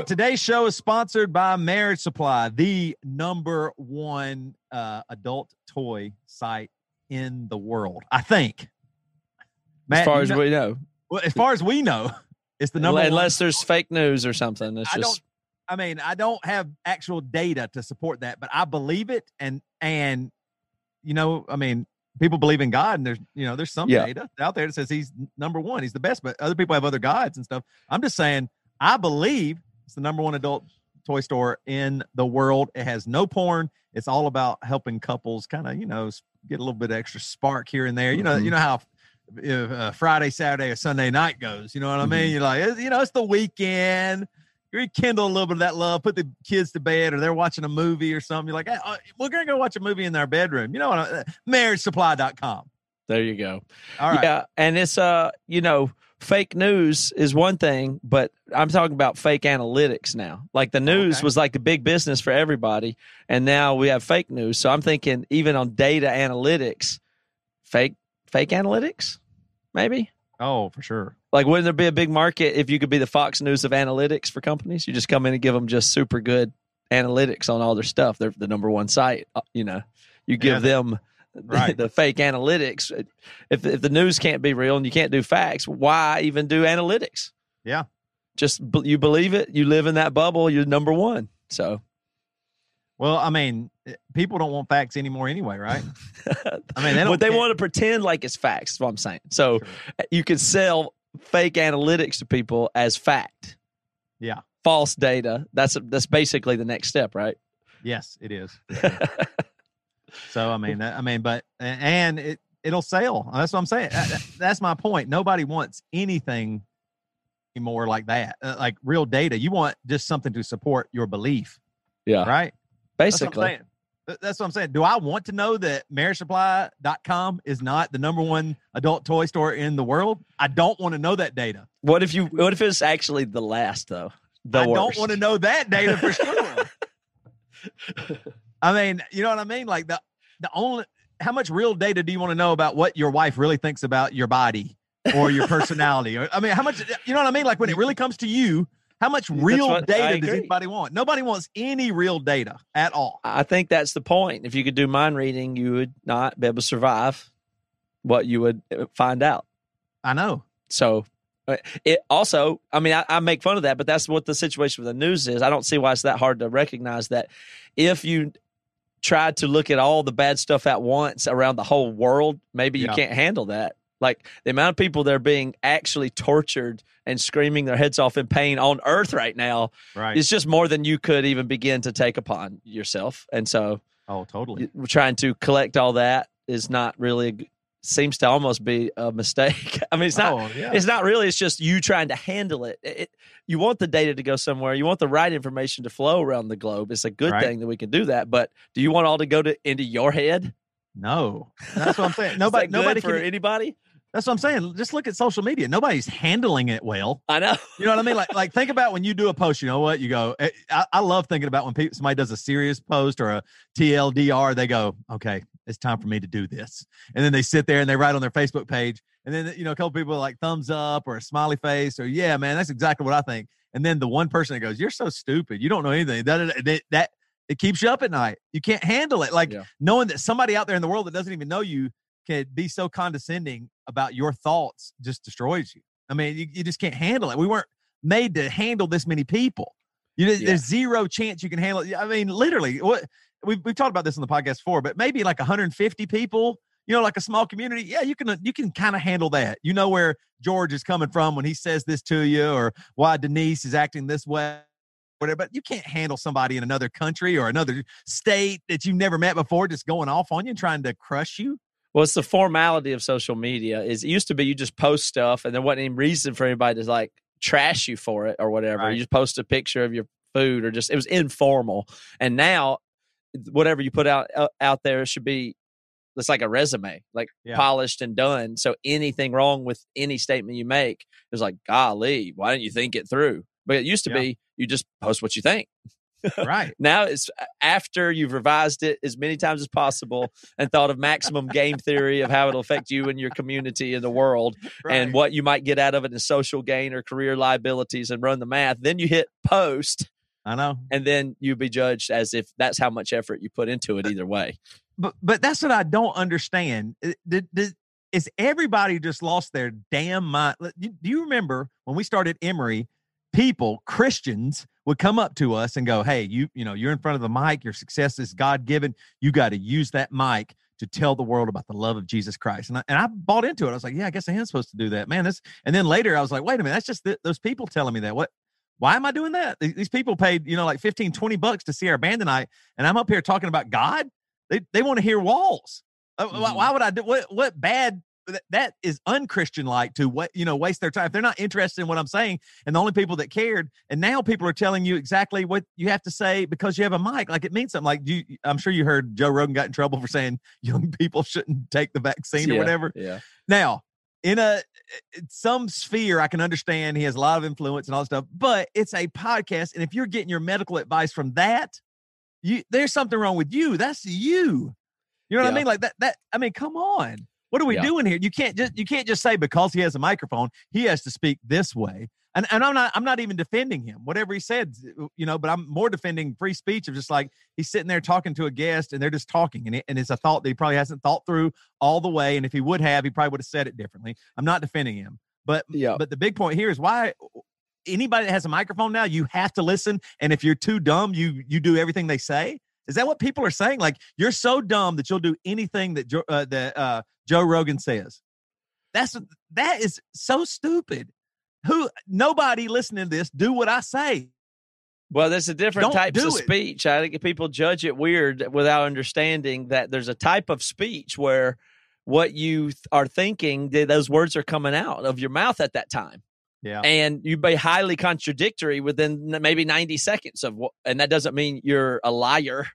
Right, today's show is sponsored by Marriage Supply, the number one uh, adult toy site in the world. I think. Matt, as far as know- we know, well, as far as we know, it's the number one. unless one. there's fake news or something. It's I don't. just I mean, I don't have actual data to support that, but I believe it, and and you know, I mean, people believe in God, and there's you know, there's some Yeah. data out there that says He's number one, He's the best, but other people have other gods and stuff. I'm just saying, I believe it's the number one adult toy store in the world. It has no porn. It's all about helping couples kind of, you know, get a little bit extra spark here and there. You know, Mhm. you know how if, uh, Friday, Saturday, or Sunday night goes. You know what I mean? You're like, you know, it's the weekend. You rekindle a little bit of that love. Put the kids to bed, or they're watching a movie or something. You're like, hey, uh, we're gonna go watch a movie in our bedroom. You know what? I- MarriageSupply.com. there. You go. All right. Yeah, and it's uh, you know, fake news is one thing, but I'm talking about fake analytics now. Like the news Okay. was like the big business for everybody, and now we have fake news. So I'm thinking even on data analytics, fake fake analytics, maybe. Oh, for sure. Like, wouldn't there be a big market if you could be the Fox News of analytics for companies? You just come in and give them just super good analytics on all their stuff. They're the number one site. uh, You know, you give Yeah, them the, right. the fake analytics. If if the news can't be real and you can't do facts, why even do analytics? Yeah. just you believe it. You live in that bubble. You're number one. So Well, I mean, eh, people don't want facts anymore anyway, right? I mean, they don't but they want to pretend like it's facts. Is what I'm saying. So Sure. you can sell fake analytics to people as fact. Yeah. False data. That's that's basically the next step, right? Yes, it is. So I mean, that, I mean, but and it it'll sell. That's what I'm saying. That- that- That's my point. Nobody wants anything anymore like that, uh, like real data. You want just something to support your belief, yeah. right? That's what I'm Basically. saying. That's what I'm saying. Do I want to know that marriagesupply.com is not the number one adult toy store in the world? I don't want to know that data. What if you what if it's actually the last though? The I don't want to know that data for sure. I mean, you know what I mean? Like the the only how much real data do you want to know about what your wife really thinks about your body or your personality? Or I mean, how much you know what I mean? Like when it really comes to you, how much real what- data does anybody want? Nobody wants any real data at all. I think that's the point. If you could do mind reading, you would not be able to survive what you would uh, find out. I know. So uh, it also, I mean, I, I make fun of that, but that's what the situation with the news is. I don't see why it's that hard to recognize that if you tried to look at all the bad stuff at once around the whole world, maybe you Yeah. can't handle that. Like the amount of people that are being actually tortured and screaming their heads off in pain on earth right now Right. is just more than you could even begin to take upon yourself. And so oh, totally. trying to collect all that is not really seems to almost be a mistake. I mean, it's not. oh, yeah. It's not really. It's just you trying to handle it. It- it- You want the data to go somewhere. You want the right information to flow around the globe. It's a good Right. thing that we can do that. But do you want all to go to into your head? no. That's what I'm saying. Nobody nobody for can anybody. that's what I'm saying. Just look at social media. Nobody's handling it well. I know. You know what I mean? Like, like think about when you do a post. You know what? You go. eh, I, I love thinking about when people, somebody does a serious post or a TLDR. They go, okay, it's time for me to do this, and then they sit there and they write on their Facebook page, and then you know a couple people are like thumbs up or a smiley face or yeah, man, that's exactly what I think. And then the one person that goes, you're so stupid, you don't know anything. That that, that it keeps you up at night. You can't handle it. Like Yeah. knowing that somebody out there in the world that doesn't even know you can be so condescending about your thoughts just destroys you. I mean, you, you just can't handle it. We weren't made to handle this many people. You Yeah. there's zero chance you can handle it. I mean, literally, what we've we've talked about this on the podcast before, but maybe like 150 people. You know, like a small community. Yeah, you can uh, you can kind of handle that. You know where George is coming from when he says this to you, or why Denise is acting this way. Whatever, but you can't handle somebody in another country or another state that you've never met before just going off on you and trying to crush you. Well, it's the formality of social media. Is it used to be you just post stuff and there wasn't any reason for anybody to like trash you for it or whatever. Right. You just post a picture of your food or just it was informal. And now whatever you put out uh, out there should be it's like a resume, like Yeah. polished and done. So anything wrong with any statement you make is like, golly, why didn't you think it through? But it used to Yeah. be you just post what you think. Right. Now it's after you've revised it as many times as possible and thought of maximum game theory of how it'll affect you and your community and the world and what you might get out of it in social gain or career liabilities and run the math. Then you hit post I know. and then you'd be judged as if that's how much effort you put into it either way. but but that's what I don't understand. Did, did, is everybody just lost their damn mind? Do you remember when we started Emery? People, Christians, would come up to us and go, "Hey, you you know you're in front of the mic. Your success is God given. You got to use that mic to tell the world about the love of Jesus Christ." And I, and I bought into it. I was like, "Yeah, I guess I am supposed to do that, man." This and then later I was like, "Wait a minute, that's just th- those people telling me that. What? Why am I doing that? These people paid you know like 15, 20 bucks to see our band tonight, and I'm up here talking about God." They they want to hear walls. Uh, why- Mhm. Why would I do what? What bad? that- is unchristian like to what you know waste their time. If they're not interested in what I'm saying, and the only people that cared, and now people are telling you exactly what you have to say because you have a mic. Like it means something. Like you, I'm sure you heard Joe Rogan got in trouble for saying young people shouldn't take the vaccine or whatever. Yeah. Now, in a some sphere, I can understand he has a lot of influence and all that stuff, but it's a podcast, and if you're getting your medical advice from that, you there's something wrong with you. That's you. You know what I mean? Like that. That I mean, come on. What are we Yeah. doing here? You can't just you can't just say because he has a microphone, he has to speak this way. And and I'm not I'm not even defending him. Whatever he said, you know, but I'm more defending free speech of just like he's sitting there talking to a guest and they're just talking and it, and it's a thought that he probably hasn't thought through all the way. And if he would have, he probably would have said it differently. I'm not defending him. But Yeah. but the big point here is why anybody that has a microphone now, you have to listen. And if you're too dumb, you you do everything they say. Is that what people are saying? Like you're so dumb that you'll do anything that Joe, uh, that uh, Joe Rogan says. That's that is so stupid. Who nobody listening to this do what I say. Well, there's a different Don't types of it. speech. I think people judge it weird without understanding that there's a type of speech where what you th- are thinking, those words are coming out of your mouth at that time. Yeah. And you'd be highly contradictory within maybe 90 seconds of what, and that doesn't mean you're a liar.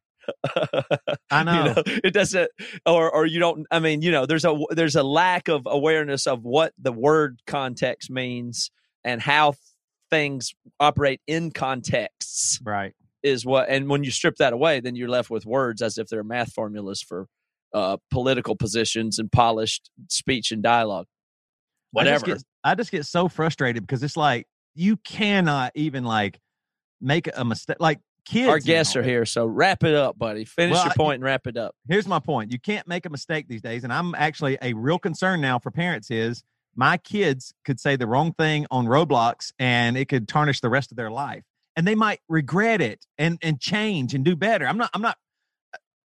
I You know. know, it doesn't, or or you don't. I mean, you know, there's a there's a lack of awareness of what the word context means and how things operate in contexts Right. is what. And when you strip that away, then you're left with words as if they're math formulas for uh, political positions and polished speech and dialogue. I just Whatever. get- I just get so frustrated because it's like you cannot even like make a mistake. Like kids. Our guests are here, so wrap it up, buddy. Finish Well, your point and wrap it up. here's my point you can't make a mistake these days and i'm actually a real concern now for parents is my kids could say the wrong thing on roblox and it could tarnish the rest of their life and they might regret it and and change and do better i'm not i'm not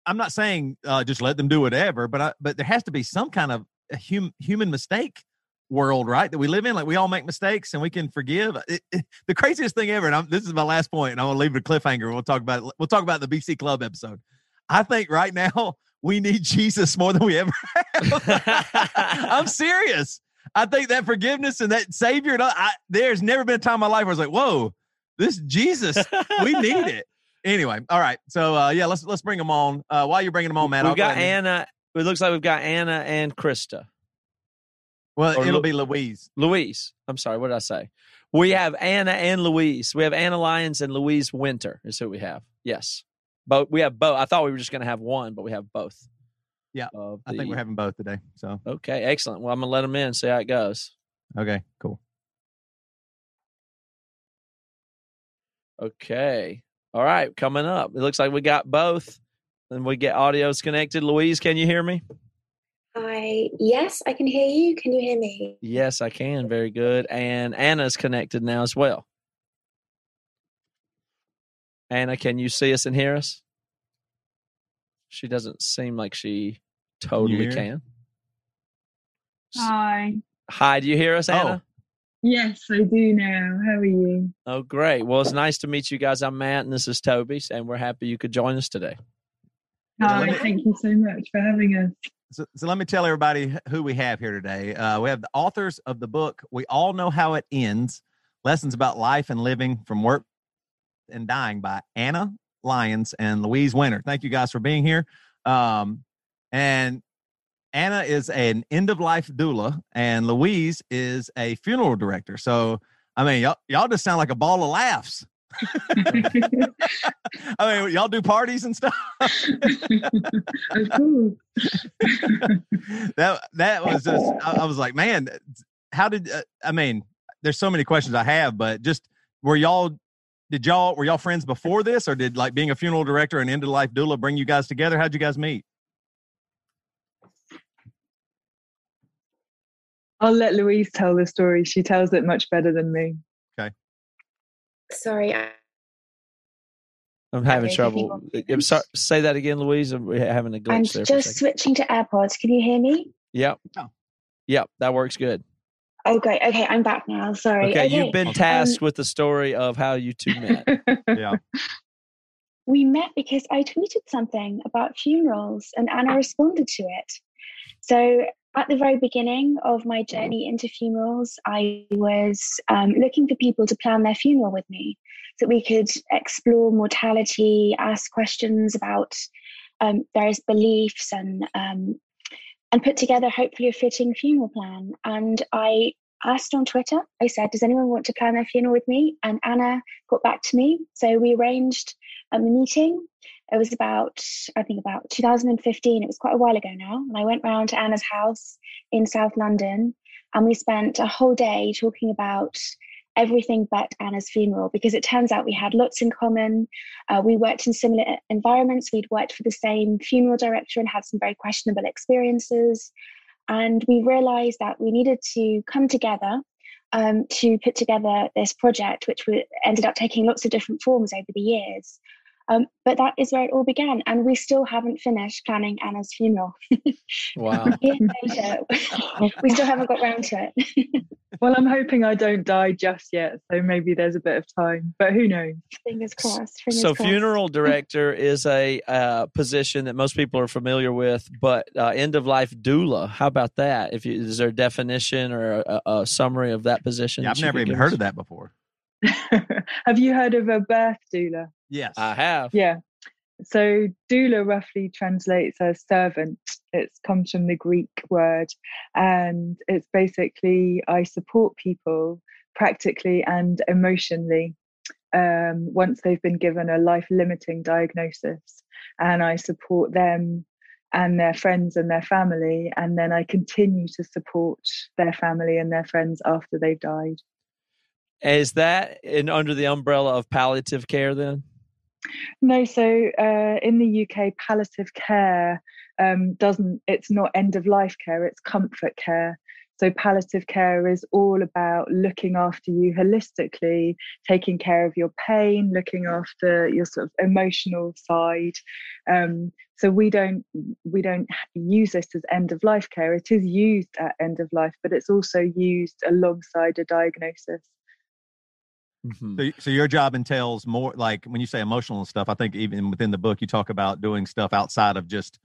i'm not saying uh, just let them do whatever but I, but there has to be some kind of a hum, human mistake world right that we live in like we all make mistakes and we can forgive It- it- the craziest thing ever and I'm, this is my last point and I'm gonna leave it a cliffhanger we'll talk about it we'll talk about the bc club episode I think right now we need Jesus more than we ever have. I'm serious. I think that forgiveness and that Savior. I, there's never been a time in my life where I was like, "Whoa, this Jesus, we need it." Anyway, all right. So uh, yeah, let's let's bring them on. Uh, while you're bringing them on, man, We've I'll got and- Anna. It looks like we've got Anna and Krista. Well, or it'll Lu- be Louise. Louise. I'm sorry. What did I say? We have Anna and Louise. We have Anna Lyons and Louise Winter is who we have. Yes. But we have both. I thought we were just going to have one, but we have both. Yeah, Of I think we're having both today. So Okay, excellent. Well, I'm going to let them in, see how it goes. okay, cool. Okay. All right, coming up. It looks like we got both. And we get audios connected. Louise, can you hear me? Hi. Yes, I can hear you. Can you hear me? Yes, I can. Very good. And Anna's connected now as well. Anna, can you see us and hear us? She doesn't seem like she totally hear? can. Hi. Hi, do you hear us, Oh. Anna? Yes, I do now. How are you? Oh, great. Well, it's nice to meet you guys. I'm Matt, and this is Toby, and we're happy you could join us today. Hi, thank you so much for having us. So, so let me tell everybody who we have here today. Uh, we have the authors of the book "We All Know How It Ends: Lessons About Life and Living from Work and Dying" by Anna Lyons and Louise Winter. Thank you guys for being here. Um, and Anna is an end of life doula, and Louise is a funeral director. So, I mean, y'all, y'all just sound like a ball of laughs. I mean, y'all do parties and stuff. of course. that that was just I, I was like man how did uh, i mean there's so many questions i have but just were y'all did y'all were y'all friends before this or did like being a funeral director and end of life doula bring you guys together how'd you guys meet I'll let Louise tell the story. She tells it much better than me. Sorry, I, I'm having trouble. I'm sorry, say that again, Louise. We're having a glitch I'm there. For a just second. switching to AirPods. Can you hear me? Yep. Oh. Yep, that works good. Oh, great. Okay, I'm back now. Sorry. Okay, you've been Okay. tasked with the story of how you two met. yeah We met because I tweeted something about funerals and Anna ah. responded to it. So, at the very beginning of my journey into funerals, I was um, looking for people to plan their funeral with me so we could explore mortality, ask questions about um, various beliefs, and um, and put together hopefully a fitting funeral plan. And I asked on Twitter, I said, Does anyone want to plan their funeral with me? And Anna got back to me. So we arranged um, a meeting. It was about, I think, about 2015. It was quite a while ago now. And I went round to Anna's house in South London and we spent a whole day talking about everything but Anna's funeral because it turns out we had lots in common. Uh, we worked in similar environments. We'd worked for the same funeral director and had some very questionable experiences. And we realized that we needed to come together um, to put together this project, which we ended up taking lots of different forms over the years. Um, but that is where it all began, and we still haven't finished planning Anna's funeral. Wow. Later, we still haven't got round to it. well, I'm hoping I don't die just yet, so maybe there's a bit of time, but who knows? Fingers crossed. Fingers so crossed. funeral director is a uh, position that most people are familiar with, but uh, end of life doula. How about that? If you, is there a definition or a, a summary of that position? yeah i've never even heard of that before Have you heard of a birth doula? yes I have. Yeah. So doula roughly translates as servant. It comes from the Greek word, and it's basically I support people practically and emotionally um, once they've been given a life-limiting diagnosis, and I support them and their friends and their family, and then I continue to support their family and their friends after they've died. Is that in under the umbrella of palliative care then? No, so uh, in the UK, palliative care um, doesn't, it's not end of life care, it's comfort care. So palliative care is all about looking after you holistically, taking care of your pain, looking after your sort of emotional side. Um, so we don't we don't use this as end of life care. It is used at end of life, but it's also used alongside a diagnosis. Mhm. so, so your job entails more like when you say emotional and stuff i think even within the book you talk about doing stuff outside of just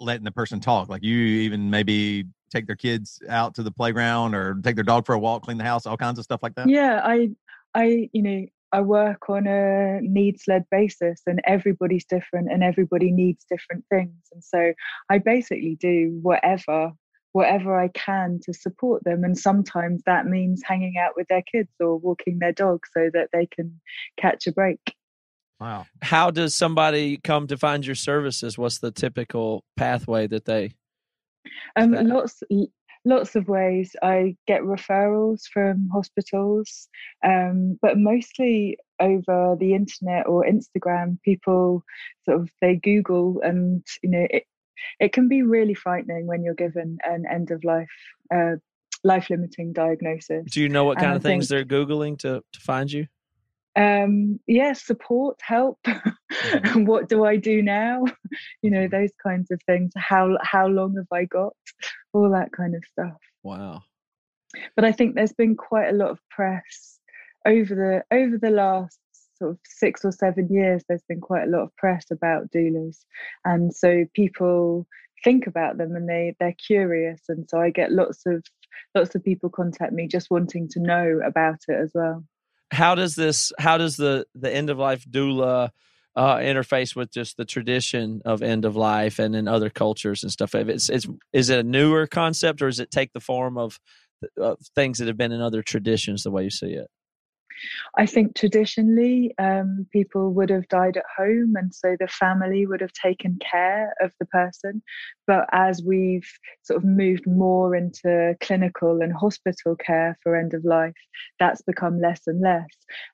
letting the person talk. Like you even maybe take their kids out to the playground or take their dog for a walk clean the house all kinds of stuff like that? Yeah i i you know i work on a needs led basis and everybody's different and everybody needs different things. And so i basically do whatever whatever i can to support them and sometimes that means hanging out with their kids or walking their dog so that they can catch a break wow How does somebody come to find your services? What's the typical pathway that they? Um, that- lots, lots of ways. I get referrals from hospitals, um, but mostly over the internet or Instagram. People sort of they Google, and you know, it can be really frightening when you're given an end of life, uh, life limiting diagnosis. Do you know what And kind I of things think- they're googling to to find you? um yeah support help Mm-hmm. what do i do now you know those kinds of things how how long have i got all that kind of stuff Wow. but i think there's been quite a lot of press over the over the last sort of six or seven years there's been quite a lot of press about doulas and so people think about them and they they're curious and so i get lots of lots of people contact me just wanting to know about it as well How does this? How does the the end of life doula uh, interface with just the tradition of end of life and in other cultures and stuff? It's, it's is it a newer concept or does it take the form of uh, things that have been in other traditions? The way you see it. I think traditionally um, people would have died at home, and so the family would have taken care of the person. But as we've sort of moved more into clinical and hospital care for end of life, that's become less and less.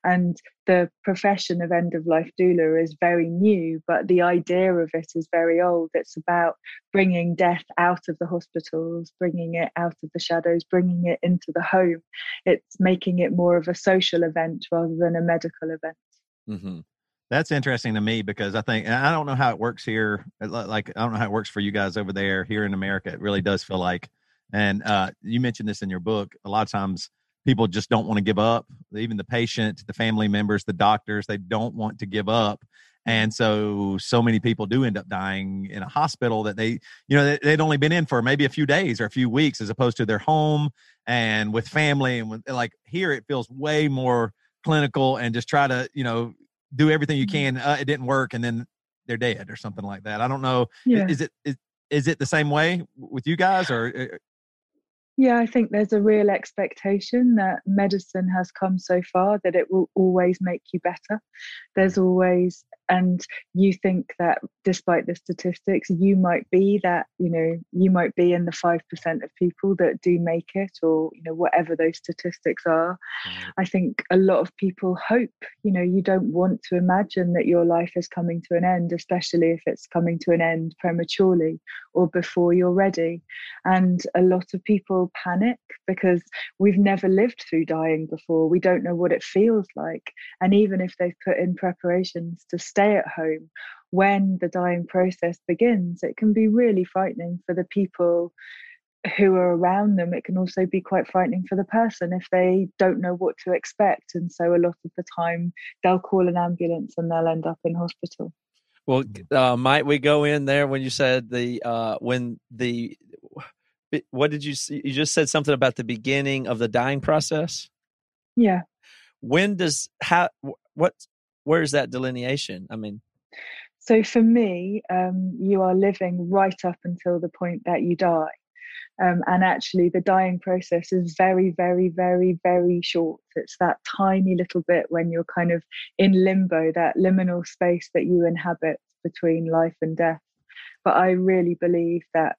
And the profession of end of life doula is very new, but the idea of it is very old. It's about bringing death out of the hospitals, bringing it out of the shadows, bringing it into the home. It's making it more of a social event rather than a medical event. Mm-hmm. That's interesting to me because I think I don't know how it works here. uh, Like I don't know how it works for you guys over there. Here in America, it really does feel like. And uh, you mentioned this in your book. A lot of times, people just don't want to give up. Even the patient, the family members, the doctors, they don't want to give up. And so, so many people do end up dying in a hospital that they, you know, they, they'd only been in for maybe a few days or a few weeks, as opposed to their home and with family. And with, like here, it feels way more clinical and just try to, you know, do everything you can. Uh, it didn't work, and then they're dead or something like that. I don't know. Yeah. Is it is, is it the same way with you guys or? Yeah, I think there's a real expectation that medicine has come so far that it will always make you better. There's mm. always, and you think that despite the statistics, you might be that, you know, you might be in the 5% of people that do make it, or, you know, whatever those statistics are. I think a lot of people hope, you know, you don't want to imagine that your life is coming to an end, especially if it's coming to an end prematurely or before you're ready. And a lot of people panic because we've never lived through dying before. We don't know what it feels like. And even if they've put in preparations to stay at home, when the dying process begins, it can be really frightening for the people who are around them. It can also be quite frightening for the person if they don't know what to expect. And so, a lot of the time, they'll call an ambulance and they'll end up in hospital. Well, uh, might we go in there when you said the uh, when the what did you s- you just said something about the beginning of the dying process? Yeah. When does how what where's that delineation? I mean, So for me, um, you are living right up until the point that you die. Um, and actually, the dying process is very, very, very, very short. It's that tiny little bit when you're kind of in limbo, that liminal space that you inhabit between life and death. But I really believe that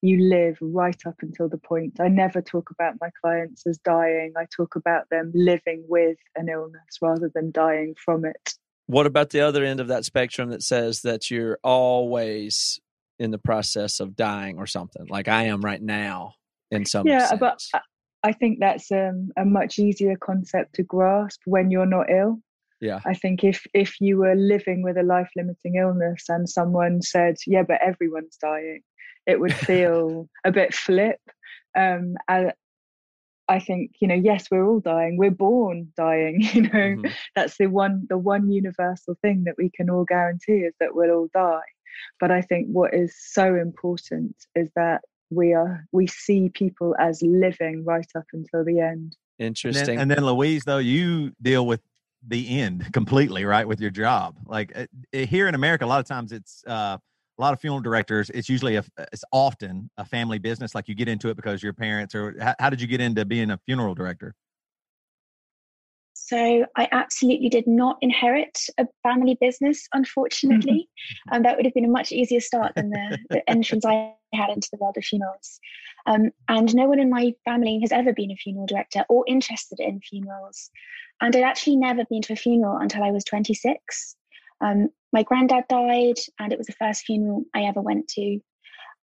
you live right up until the point. I never talk about my clients as dying, I talk about them living with an illness rather than dying from it. what about the other end of that spectrum that says that you're always in the process of dying or something, like I am right now in some yeah but sense? I- i think that's um, a much easier concept to grasp when you're not ill yeah, i think if if you were living with a life limiting illness and someone said yeah but everyone's dying it would feel a bit flip. Um I, I think you know yes we're all dying. We're born dying you know? Mhm. that's the one the one universal thing that we can all guarantee is that we'll all die. But i think what is so important is that we are we see people as living right up until the end. And interesting. then, and then Louise, though, you deal with the end completely, right, with your job. Like uh, uh, here in America, a lot of times it's uh, a lot of funeral directors. It's usually a, it's often a family business. Like you get into it because your parents, or how, how did you get into being a funeral director? So I absolutely did not inherit a family business, unfortunately. and that would have been a much easier start than the, the entrance I had into the world of funerals. Um, and no one in my family has ever been a funeral director or interested in funerals. And I'd actually never been to a funeral until I was 26. Um, my granddad died, and it was the first funeral I ever went to.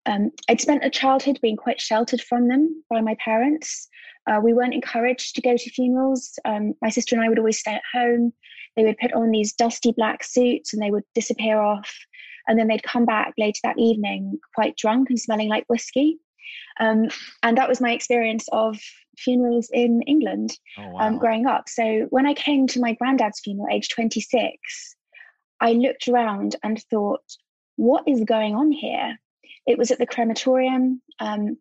um, I'd spent a childhood being quite sheltered from them by my parents. Uh, we weren't encouraged to go to funerals. Um, my sister and I would always stay at home. They would put on these dusty black suits and they would disappear off. And then they'd come back later that evening quite drunk and smelling like whiskey. Um, and that was my experience of funerals in England Oh, um, growing up. So when I came to my granddad's funeral, age 26, I looked around and thought, what is going on here? It was at the crematorium. Um,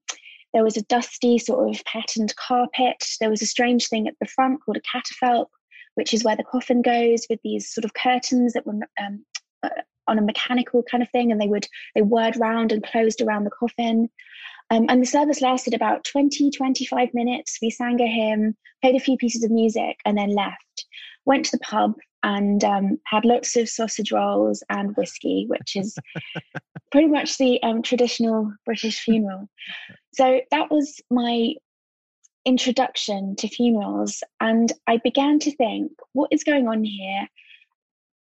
there was a dusty, sort of patterned carpet. There was a strange thing at the front called a catafalque, which is where the coffin goes with these sort of curtains that were um, uh, on a mechanical kind of thing, and they would they whirred round and closed around the coffin. Um, and the service lasted about 20, 25 minutes. We sang a hymn, played a few pieces of music, and then left. Went to the pub and um, had lots of sausage rolls and whiskey, which is pretty much the um, traditional British funeral. So that was my introduction to funerals. And I began to think, what is going on here?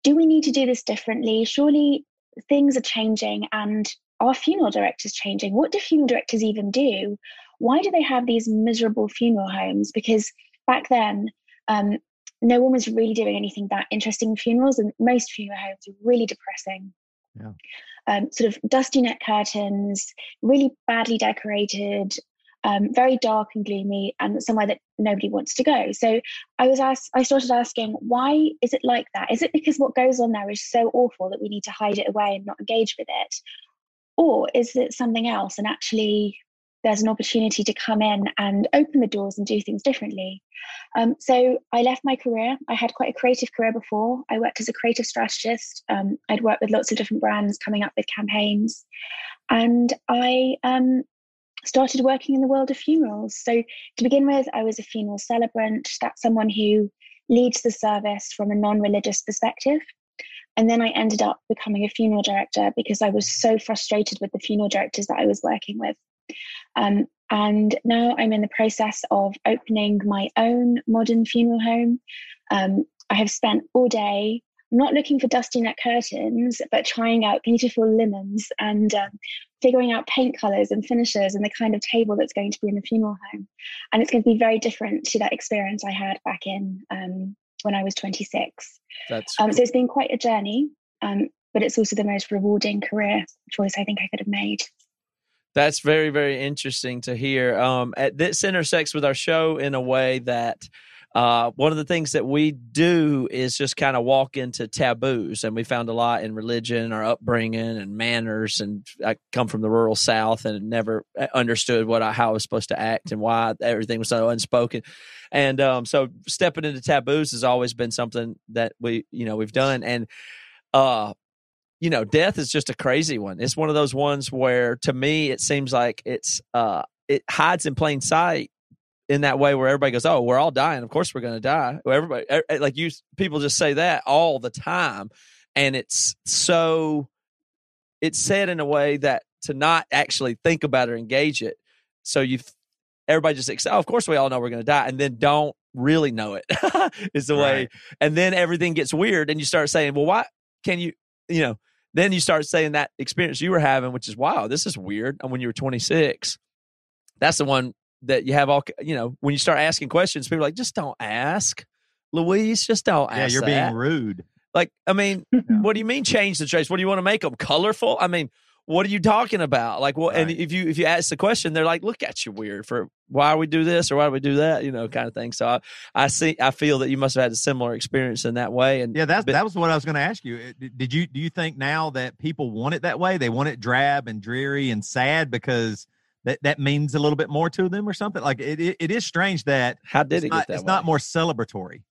Do we need to do this differently? Surely things are changing and are funeral directors changing? What do funeral directors even do? Why do they have these miserable funeral homes? Because back then, um, no one was really doing anything that interesting in funerals, and most funeral homes were really depressing. Yeah. Um, sort of dusty net curtains, really badly decorated, um, very dark and gloomy, and somewhere that nobody wants to go. So I was asked, I started asking, why is it like that? Is it because what goes on there is so awful that we need to hide it away and not engage with it? Or is it something else? And actually, there's an opportunity to come in and open the doors and do things differently. Um, so I left my career. I had quite a creative career before. I worked as a creative strategist. Um, I'd worked with lots of different brands coming up with campaigns. And I um, started working in the world of funerals. So to begin with, I was a funeral celebrant. That's someone who leads the service from a non religious perspective. And then I ended up becoming a funeral director because I was so frustrated with the funeral directors that I was working with. Um, and now I'm in the process of opening my own modern funeral home. Um, I have spent all day not looking for dusty net curtains, but trying out beautiful linens and um, figuring out paint colors and finishes and the kind of table that's going to be in the funeral home. And it's going to be very different to that experience I had back in um, when I was 26. That's Um, so it's been quite a journey, um, but it's also the most rewarding career choice I think I could have made. That's very, very interesting to hear. Um, at, this intersects with our show in a way that uh, one of the things that we do is just kind of walk into taboos, and we found a lot in religion, our upbringing, and manners. And I come from the rural South and never uh, understood what I, how I was supposed to act and why everything was so unspoken. And um, so, stepping into taboos has always been something that we, you know, we've done. And uh, you know, death is just a crazy one. It's one of those ones where, to me, it seems like it's uh, it hides in plain sight in that way where everybody goes, "Oh, we're all dying. Of course, we're going to die." Everybody, e- like you, people just say that all the time, and it's so it's said in a way that to not actually think about or engage it. So you, everybody just accept. Oh, of course, we all know we're going to die, and then don't really know it is the way. And then everything gets weird, and you start saying, "Well, why can you?" You know, then you start saying that experience you were having, which is wow, this is weird. And when you were 26, that's the one that you have all, you know, when you start asking questions, people are like, just don't ask, Louise, just don't ask. yeah, ask. you're that." being rude. Like, I mean, what do you mean change the traits? What do you want to make them colorful? I mean, what are you talking about? Like, well, and if you if you ask the question, they're like, look at you weird for why we do this or why do we do that, you know, kind of thing. So I, I see, I feel that you must have had a similar experience in that way. And Yeah, that's but- that was what I was going to ask you. Eh, did- Did you do you think now that people want it that way? They want it drab and dreary and sad because that that means a little bit more to them or something. Like it it, it is strange that how did it's it not, get that it's way? not more celebratory.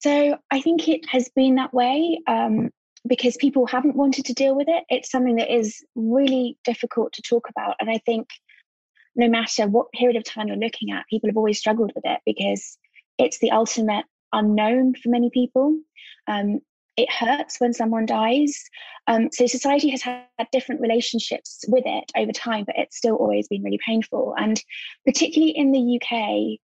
So I think it has been that way um, because people haven't wanted to deal with it. It's something that is really difficult to talk about. And I think no matter what period of time you're looking at, people have always struggled with it because it's the ultimate unknown for many people. Um, it hurts when someone dies. Um, so society has had different relationships with it over time, but it's still always been really painful. And particularly in the UK,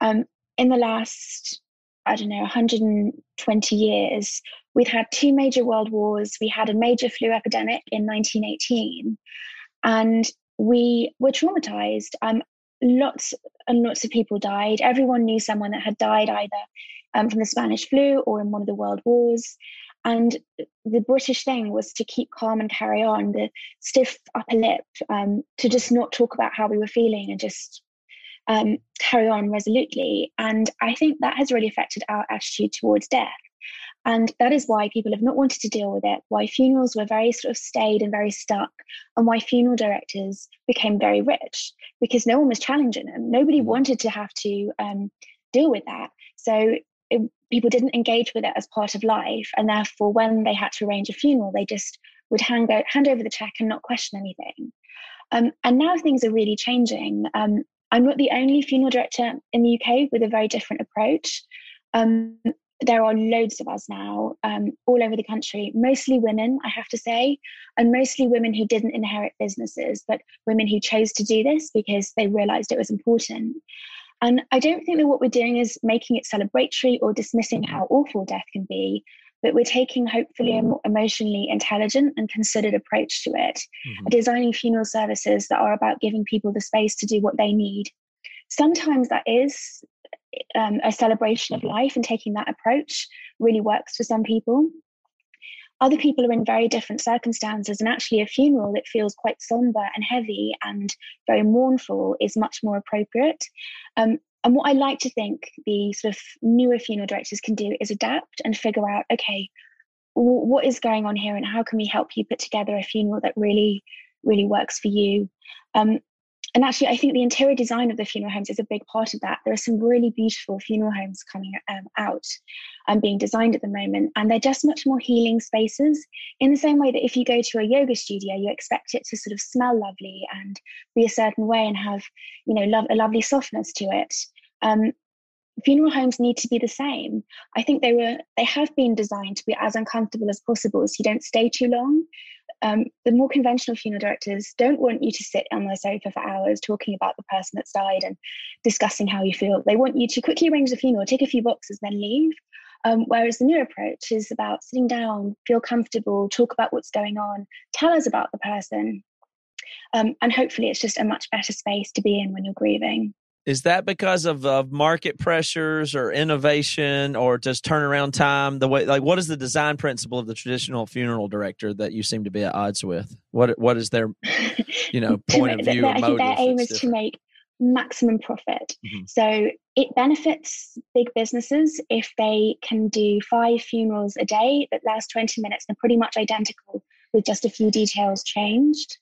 um, in the last I don't know, 120 years, we've had two major world wars, we had a major flu epidemic in 1918, and we were traumatized. Um, lots and lots of people died. Everyone knew someone that had died either um, from the Spanish flu or in one of the world wars. And the British thing was to keep calm and carry on, the stiff upper lip, um, to just not talk about how we were feeling and just um, carry on resolutely. And I think that has really affected our attitude towards death. And that is why people have not wanted to deal with it, why funerals were very sort of staid and very stuck, and why funeral directors became very rich because no one was challenging them. Nobody mm. wanted to have to um, deal with that. So it, people didn't engage with it as part of life. And therefore, when they had to arrange a funeral, they just would hand, hand over the check and not question anything. Um, and now things are really changing. Um, I'm not the only funeral director in the UK with a very different approach. Um, there are loads of us now um, all over the country, mostly women, I have to say, and mostly women who didn't inherit businesses, but women who chose to do this because they realized it was important. And I don't think that what we're doing is making it celebratory or dismissing how awful death can be, but we're taking hopefully a more emotionally intelligent and considered approach to it, mm-hmm. designing funeral services that are about giving people the space to do what they need. Sometimes that is um, a celebration of life, and taking that approach really works for some people. Other people are in very different circumstances, and actually, a funeral that feels quite somber and heavy and very mournful is much more appropriate. Um, and what I like to think the sort of newer funeral directors can do is adapt and figure out, okay, w- what is going on here, and how can we help you put together a funeral that really, really works for you? Um, and actually, I think the interior design of the funeral homes is a big part of that. There are some really beautiful funeral homes coming um, out and being designed at the moment, and they're just much more healing spaces. In the same way that if you go to a yoga studio, you expect it to sort of smell lovely and be a certain way and have, you know, love, a lovely softness to it. Um, funeral homes need to be the same. I think they were they have been designed to be as uncomfortable as possible, so you don't stay too long. Um, the more conventional funeral directors don't want you to sit on the sofa for hours talking about the person that's died and discussing how you feel. They want you to quickly arrange the funeral, take a few boxes, then leave. Um, whereas the new approach is about sitting down, feel comfortable, talk about what's going on, tell us about the person. Um, and hopefully, it's just a much better space to be in when you're grieving. Is that because of, of market pressures or innovation or just turnaround time? The way, like, what is the design principle of the traditional funeral director that you seem to be at odds with? What what is their, you know, point of view? I think their aim is different? to make maximum profit. Mm-hmm. So it benefits big businesses if they can do five funerals a day that last twenty minutes and are pretty much identical with just a few details changed.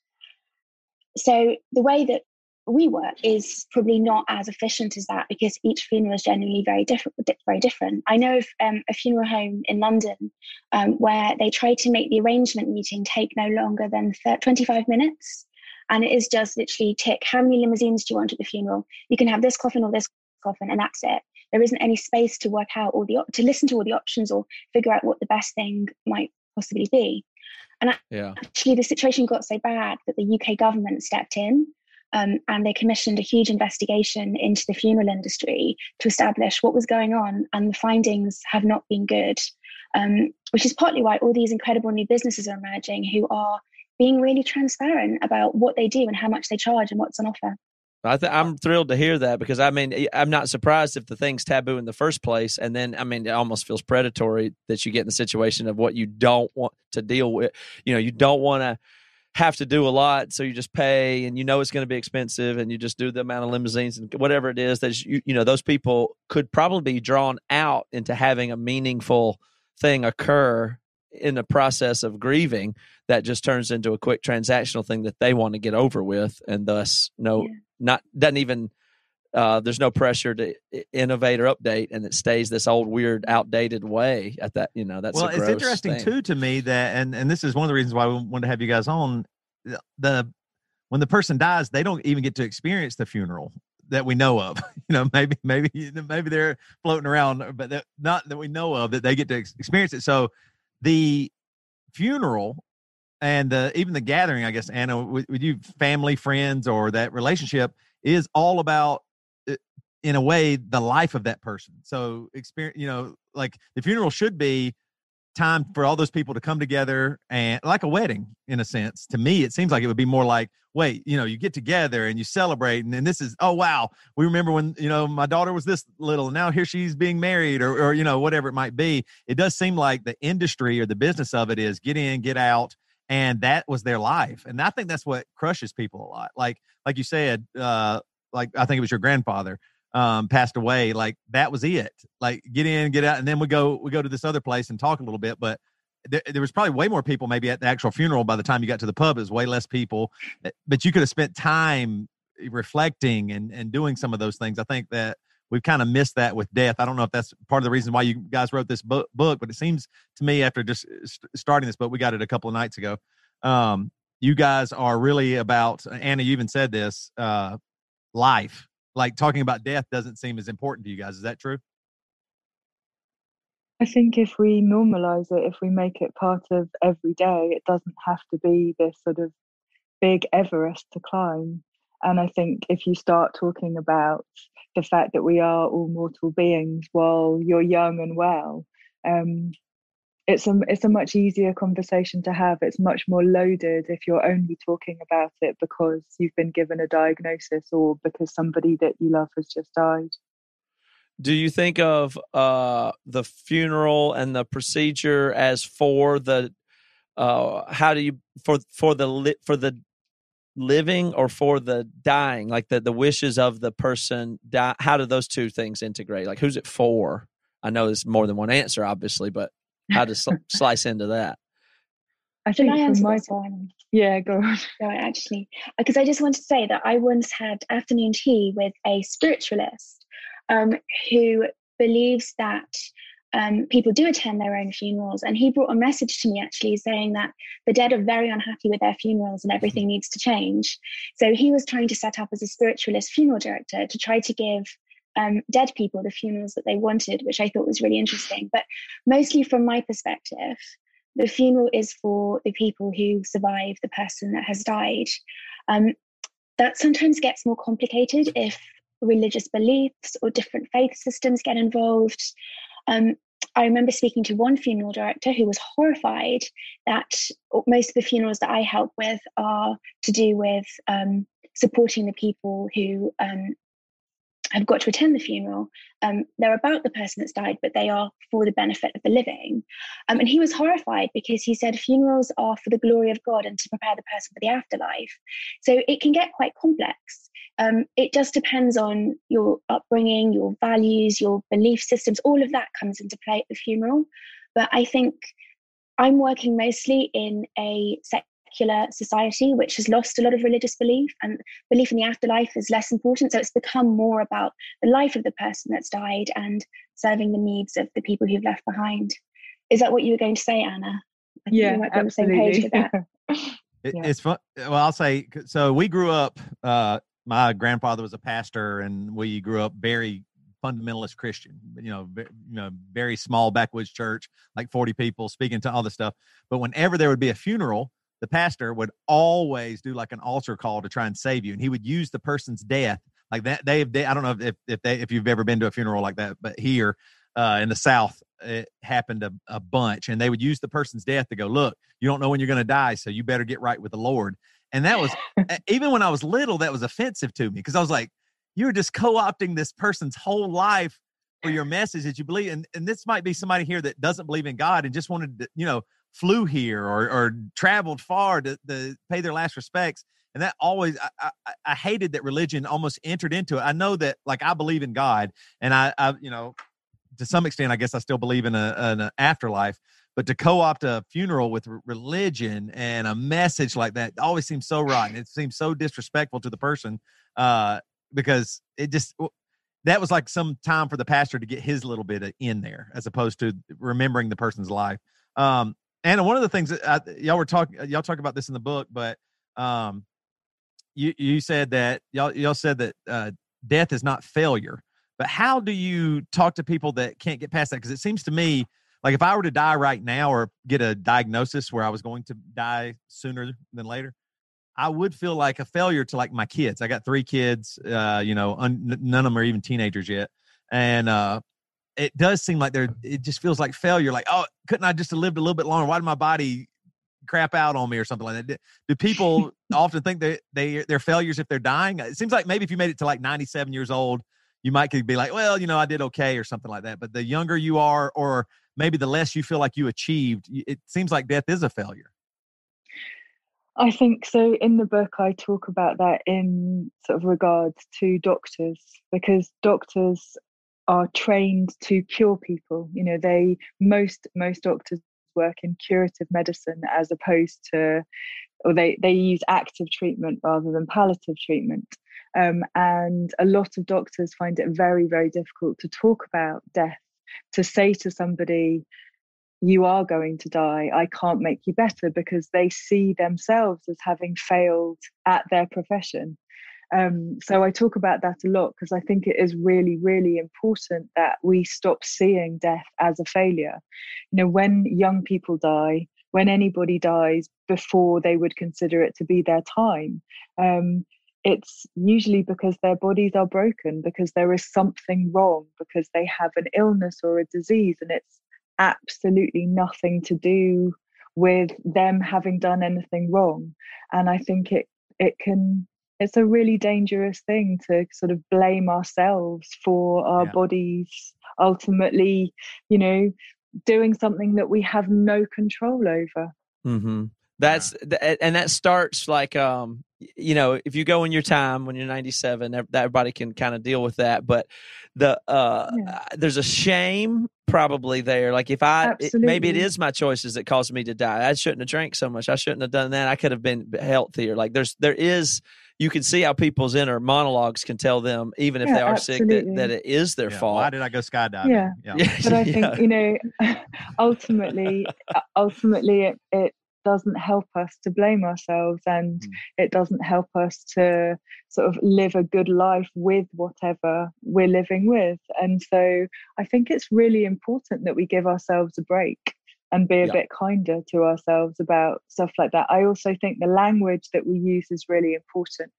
So the way that we work is probably not as efficient as that because each funeral is generally very different. Very different. I know of um, a funeral home in London um, where they try to make the arrangement meeting take no longer than 30, 25 minutes, and it is just literally tick how many limousines do you want at the funeral? You can have this coffin or this coffin, and that's it. There isn't any space to work out all the to listen to all the options or figure out what the best thing might possibly be. And yeah. actually, the situation got so bad that the UK government stepped in um, and they commissioned a huge investigation into the funeral industry to establish what was going on, and the findings have not been good, um, which is partly why all these incredible new businesses are emerging who are being really transparent about what they do and how much they charge and what's on offer. I I'm thrilled to hear that because I mean I'm not surprised if the thing's taboo in the first place, and then I mean it almost feels predatory that you get in the situation of what you don't want to deal with. You know, you don't want to have to do a lot so you just pay and you know it's going to be expensive and you just do the amount of limousines and whatever it is that you you know those people could probably be drawn out into having a meaningful thing occur in the process of grieving that just turns into a quick transactional thing that they want to get over with and thus no yeah. not doesn't even uh, there's no pressure to innovate or update, and it stays this old, weird, outdated way. At that, you know, that's well. it's interesting thing. too to me that, and and this is one of the reasons why we wanted to have you guys on. The when the person dies, they don't even get to experience the funeral that we know of. You know, maybe maybe maybe they're floating around, but that, not that we know of that they get to experience it. So the funeral and the, even the gathering, I guess, Anna, with, with you, family, friends, or that relationship is all about in a way the life of that person so experience you know like the funeral should be time for all those people to come together and like a wedding in a sense. To me, it seems like it would be more like, wait, you know, you get together and you celebrate, and then this is, oh wow, we remember when you know my daughter was this little, and now here she's being married, or or you know whatever it might be. It does seem like the industry or the business of it is get in, get out, and that was their life, and I think that's what crushes people a lot. Like like you said, uh, like I think it was your grandfather um, passed away, like that was it. Like get in, get out, and then we go we go to this other place and talk a little bit. But there, there was probably way more people maybe at the actual funeral. By the time you got to the pub, it was way less people. Eh, but you could have spent time reflecting and and doing some of those things. I think that we've kind of missed that with death. I don't know if that's part of the reason why you guys wrote this book, book but it seems to me after just starting this book, we got it a couple of nights ago. Um, you guys are really about Anna. You even said this uh, life like talking about death doesn't seem as important to you guys. Is that true? I think if we normalize it, if we make it part of every day, it doesn't have to be this sort of big Everest to climb. And I think if you start talking about the fact that we are all mortal beings while you're young and well, um, it's a it's a much easier conversation to have. It's much more loaded if you're only talking about it because you've been given a diagnosis or because somebody that you love has just died. Do you think of uh, the funeral and the procedure as for the uh, how do you for for the li- for the living or for the dying? Like the the wishes of the person die how do those two things integrate? Like who's it for? I know there's more than one answer obviously but how to sl- slice into that. I think Can I answer my, this one? Yeah, go on. No, actually, because I just want to say that I once had afternoon tea with a spiritualist um, who believes that um, people do attend their own funerals. And he brought a message to me actually saying that the dead are very unhappy with their funerals and everything needs to change. So he was trying to set up as a spiritualist funeral director to try to give um, dead people the funerals that they wanted, which I thought was really interesting. But mostly from my perspective, the funeral is for the people who survive the person that has died. Um, that sometimes gets more complicated if religious beliefs or different faith systems get involved. Um, I remember speaking to one funeral director who was horrified that most of the funerals that I help with are to do with um, supporting the people who um, have got to attend the funeral. Um, they're about the person that's died, but they are for the benefit of the living. Um, and he was horrified because he said funerals are for the glory of God and to prepare the person for the afterlife. So it can get quite complex. Um, it just depends on your upbringing, your values, your belief systems. All of that comes into play at the funeral. But I think I'm working mostly in a sect secular society, which has lost a lot of religious belief, and belief in the afterlife is less important. So it's become more about the life of the person that's died and serving the needs of the people who've left behind. Is that what you were going to say, Anna? I yeah, we absolutely. It, yeah. It's fun. Well, I'll say so. We grew up. Uh, my grandfather was a pastor, and we grew up very fundamentalist Christian, you know, you know, very small backwoods church, like 40 people speaking to all this stuff. But whenever there would be a funeral, the pastor would always do like an altar call to try and save you, and he would use the person's death like that. They, they I don't know if if they if you've ever been to a funeral like that, but here uh, in the South, it happened a, a bunch, and they would use the person's death to go, look, you don't know when you're going to die, so you better get right with the Lord. And that was even when I was little, that was offensive to me because I was like, you're just co-opting this person's whole life for your message that you believe and, and this might be somebody here that doesn't believe in god and just wanted to you know flew here or, or traveled far to, to pay their last respects and that always I, I, I, hated that religion almost entered into it. I know that like i believe in god and i, I you know to some extent i guess i still believe in a, an afterlife but to co-opt a funeral with religion and a message like that always seems so rotten. It seems so disrespectful to the person uh, because it just that was like some time for the pastor to get his little bit in there as opposed to remembering the person's life. Um, and one of the things that I, y'all were talking, y'all talk about this in the book, but um, you you said that y'all y'all said that uh, death is not failure. But how do you talk to people that can't get past that? Because it seems to me like if I were to die right now or get a diagnosis where I was going to die sooner than later, I would feel like a failure to like my kids. I got three kids, uh, you know, un- none of them are even teenagers yet, and uh, it does seem like there. It just feels like failure. Like, oh, couldn't I just have lived a little bit longer? Why did my body crap out on me or something like that? Do people often think that they they're failures if they're dying? It seems like maybe if you made it to like 97 years old, you might could be like, well, you know, I did okay or something like that. But the younger you are, or maybe the less you feel like you achieved, it seems like death is a failure. I think so. In the book, I talk about that in sort of regards to doctors because doctors are trained to cure people. You know, they most most doctors work in curative medicine as opposed to, or they they use active treatment rather than palliative treatment. Um, and a lot of doctors find it very very difficult to talk about death. To say to somebody, you are going to die. I can't make you better because they see themselves as having failed at their profession. Um, so I talk about that a lot because I think it is really, really important that we stop seeing death as a failure. You know, when young people die, when anybody dies before they would consider it to be their time, um, it's usually because their bodies are broken, because there is something wrong, because they have an illness or a disease, and it's absolutely nothing to do with them having done anything wrong. And I think it it can it's a really dangerous thing to sort of blame ourselves for our yeah. bodies ultimately, you know, doing something that we have no control over. Mm-hmm. That's yeah. and that starts like um you know if you go in your time when you're 97 everybody can kind of deal with that but the uh yeah. there's a shame probably there like if i it, maybe it is my choices that caused me to die i shouldn't have drank so much i shouldn't have done that i could have been healthier like there's there is you can see how people's inner monologues can tell them, even if yeah, they are absolutely. sick, that, that it is their yeah, fault. Why did I go skydiving? Yeah, yeah. but I think you know, ultimately, ultimately, it, it doesn't help us to blame ourselves, and mm. it doesn't help us to sort of live a good life with whatever we're living with. And so, I think it's really important that we give ourselves a break and be a yeah. bit kinder to ourselves about stuff like that. I also think the language that we use is really important.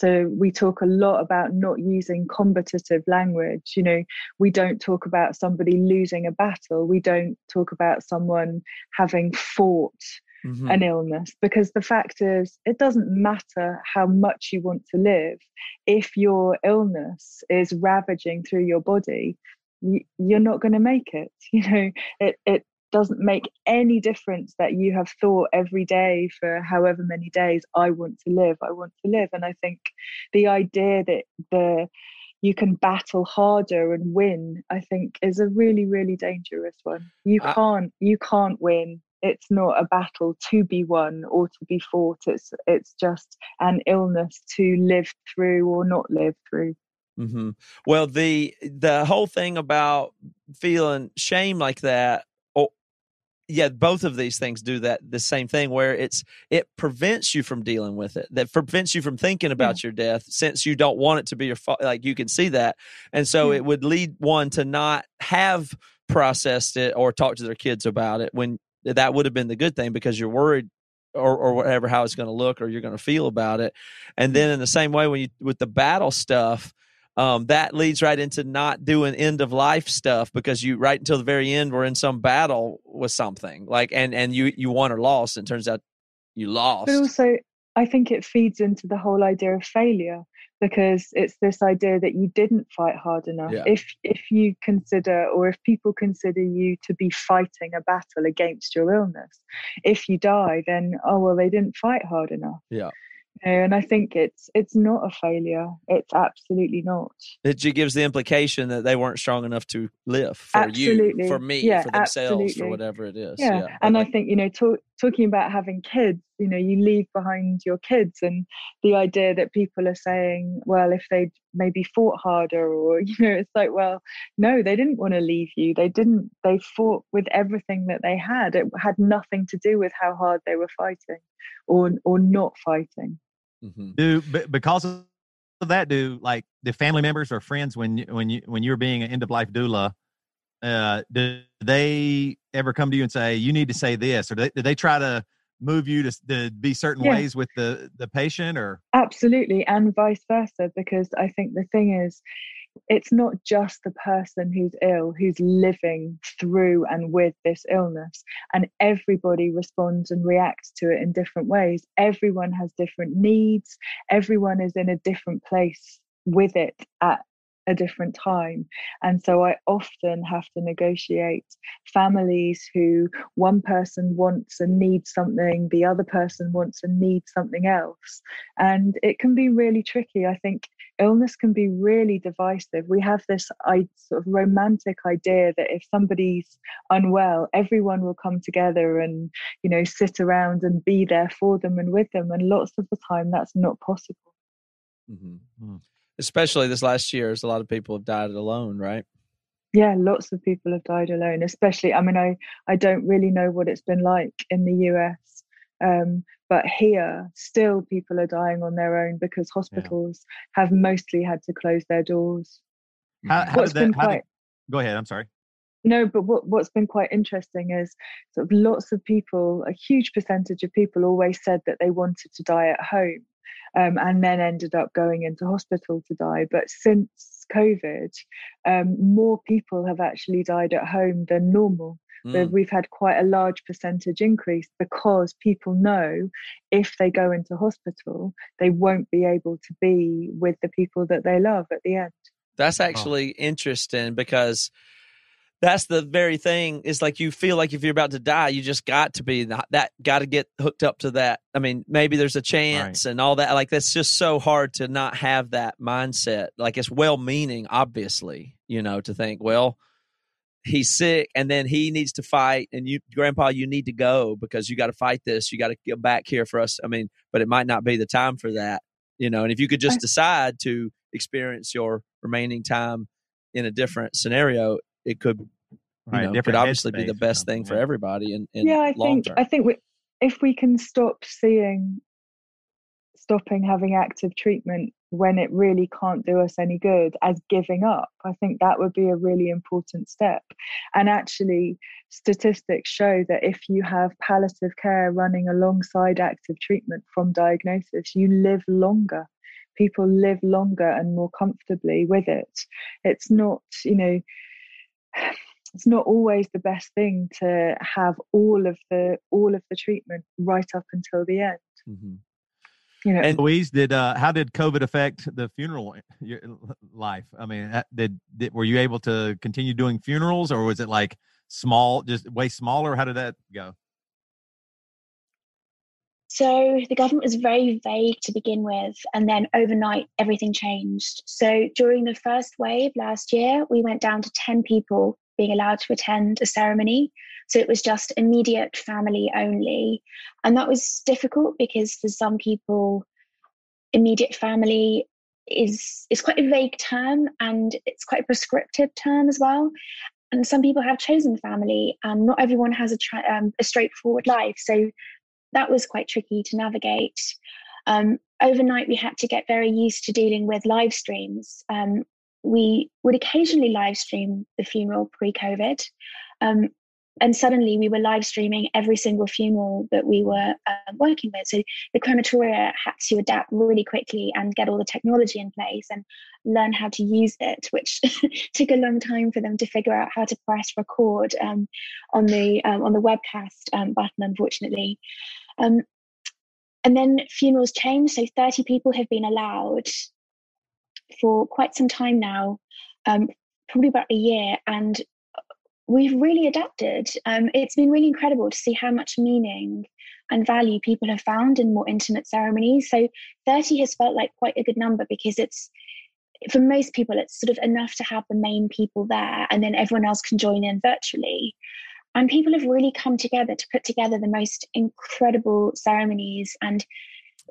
So we talk a lot about not using combative language. You know, we don't talk about somebody losing a battle. We don't talk about someone having fought mm-hmm. an illness because the fact is it doesn't matter how much you want to live if your illness is ravaging through your body you're not going to make it you know it, it doesn't make any difference that you have thought every day for however many days i want to live i want to live. And i think the idea that the you can battle harder and win i think is a really really dangerous one. You can't you can't win. It's not a battle to be won or to be fought. It's it's just an illness to live through or not live through. Mm-hmm. well the the whole thing about feeling shame like that yeah, both of these things do that the same thing where it's it prevents you from dealing with it. That prevents you from thinking hmm. about yeah. your death since you don't want it to be your fault. Like you can see that, and so yeah. it would lead one to not have processed it or talked to their kids about it when that would have been the good thing because you're worried or, or whatever how it's going to look or you're going to feel about it. And hmm. then in the same way when you with the battle stuff um, that leads right into not doing end of life stuff because you right until the very end were in some battle with something. Like and and you you won or lost and turns out you lost. but also i think it feeds into the whole idea of failure because it's this idea that you didn't fight hard enough. Yeah. if if you consider or if people consider you to be fighting a battle against your illness if you die then oh well they didn't fight hard enough. Yeah and I think it's it's not a failure. It's absolutely not. It just gives the implication that they weren't strong enough to live for absolutely. you, for me, yeah, for themselves, absolutely. for whatever it is. Yeah, yeah. and like, I think you know, talk, talking about having kids, you know, you leave behind your kids, and the idea that people are saying, well, if they maybe fought harder, or you know, it's like, well, no, they didn't want to leave you. They didn't. They fought with everything that they had. It had nothing to do with how hard they were fighting, or or not fighting. Mm-hmm. Do because of that, do like the family members or friends when you, when you when you're being an end of life doula, uh, do they ever come to you and say you need to say this, or do they, do they try to move you to, to be certain yeah. ways with the the patient, or absolutely, and vice versa? Because I think the thing is, it's not just the person who's ill who's living through and with this illness and everybody responds and reacts to it in different ways. Everyone has different needs. Everyone is in a different place with it at a different time. And so I often have to negotiate families who one person wants and needs something, the other person wants and needs something else. And it can be really tricky. I think illness can be really divisive. We have this sort of romantic idea that if somebody's unwell, everyone will come together and, you know, sit around and be there for them and with them. And lots of the time that's not possible. Mm-hmm. Mm especially this last year, as a lot of people have died alone, right? Yeah, lots of people have died alone. Especially, I mean, I I don't really know what it's been like in the US, um, but here still people are dying on their own because hospitals yeah. have mostly had to close their doors. How, how did that? How quite, did, go ahead. I'm sorry. No, but what, what's been quite interesting is sort of lots of people, a huge percentage of people always said that they wanted to die at home um, and then ended up going into hospital to die. But since COVID, um, more people have actually died at home than normal. Mm. We've had quite a large percentage increase because people know if they go into hospital, they won't be able to be with the people that they love at the end. That's actually oh. interesting because that's the very thing is like you feel like if you're about to die you just got to be that, that got to get hooked up to that. I mean maybe there's a chance right. and all that like that's just so hard to not have that mindset. Like it's well meaning obviously you know to think well he's sick and then he needs to fight and you grandpa you need to go because you got to fight this you got to get back here for us. I mean but it might not be the time for that you know and if you could just decide to experience your remaining time in a different scenario it could right, know, could obviously be the best thing for everybody. And yeah, I think term. I think we, if we can stop seeing stopping having active treatment when it really can't do us any good as giving up i think that would be a really important step and actually statistics show that if you have palliative care running alongside active treatment from diagnosis you live longer people live longer and more comfortably with it it's not you know it's not always the best thing to have all of the all of the treatment right up until the end. Mm-hmm. you know and louise did uh how did covid affect the funeral life? I mean did, did were you able to continue doing funerals or was it like small just way smaller? How did that go so the government was very vague to begin with, and then overnight everything changed. So during the first wave last year, we went down to 10 people being allowed to attend a ceremony. So it was just immediate family only. And that was difficult because for some people, immediate family is is quite a vague term and it's quite a prescriptive term as well. And some people have chosen family, and not everyone has a, tra- um, a straightforward life. So that was quite tricky to navigate. Um, overnight, we had to get very used to dealing with live streams. Um, we would occasionally live stream the funeral pre COVID. Um, and suddenly we were live streaming every single funeral that we were uh, working with. So the crematoria had to adapt really quickly and get all the technology in place and learn how to use it, which took a long time for them to figure out how to press record um, on the um, on the webcast um, button. Unfortunately, um, and then funerals changed. So thirty people have been allowed for quite some time now, um, probably about a year, and we've really adapted. Um, it's been really incredible to see how much meaning and value people have found in more intimate ceremonies. So 30 has felt like quite a good number because it's for most people it's sort of enough to have the main people there and then everyone else can join in virtually. And people have really come together to put together the most incredible ceremonies and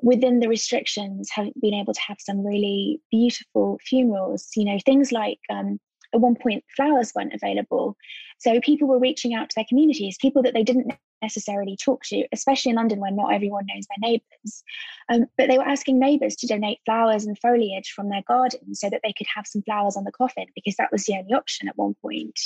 within the restrictions have been able to have some really beautiful funerals. You know things like um, at one point flowers weren't available. So people were reaching out to their communities people that they didn't necessarily talk to especially in london where not everyone knows their neighbours. Um, but they were asking neighbours to donate flowers and foliage from their garden so that they could have some flowers on the coffin because that was the only option at one point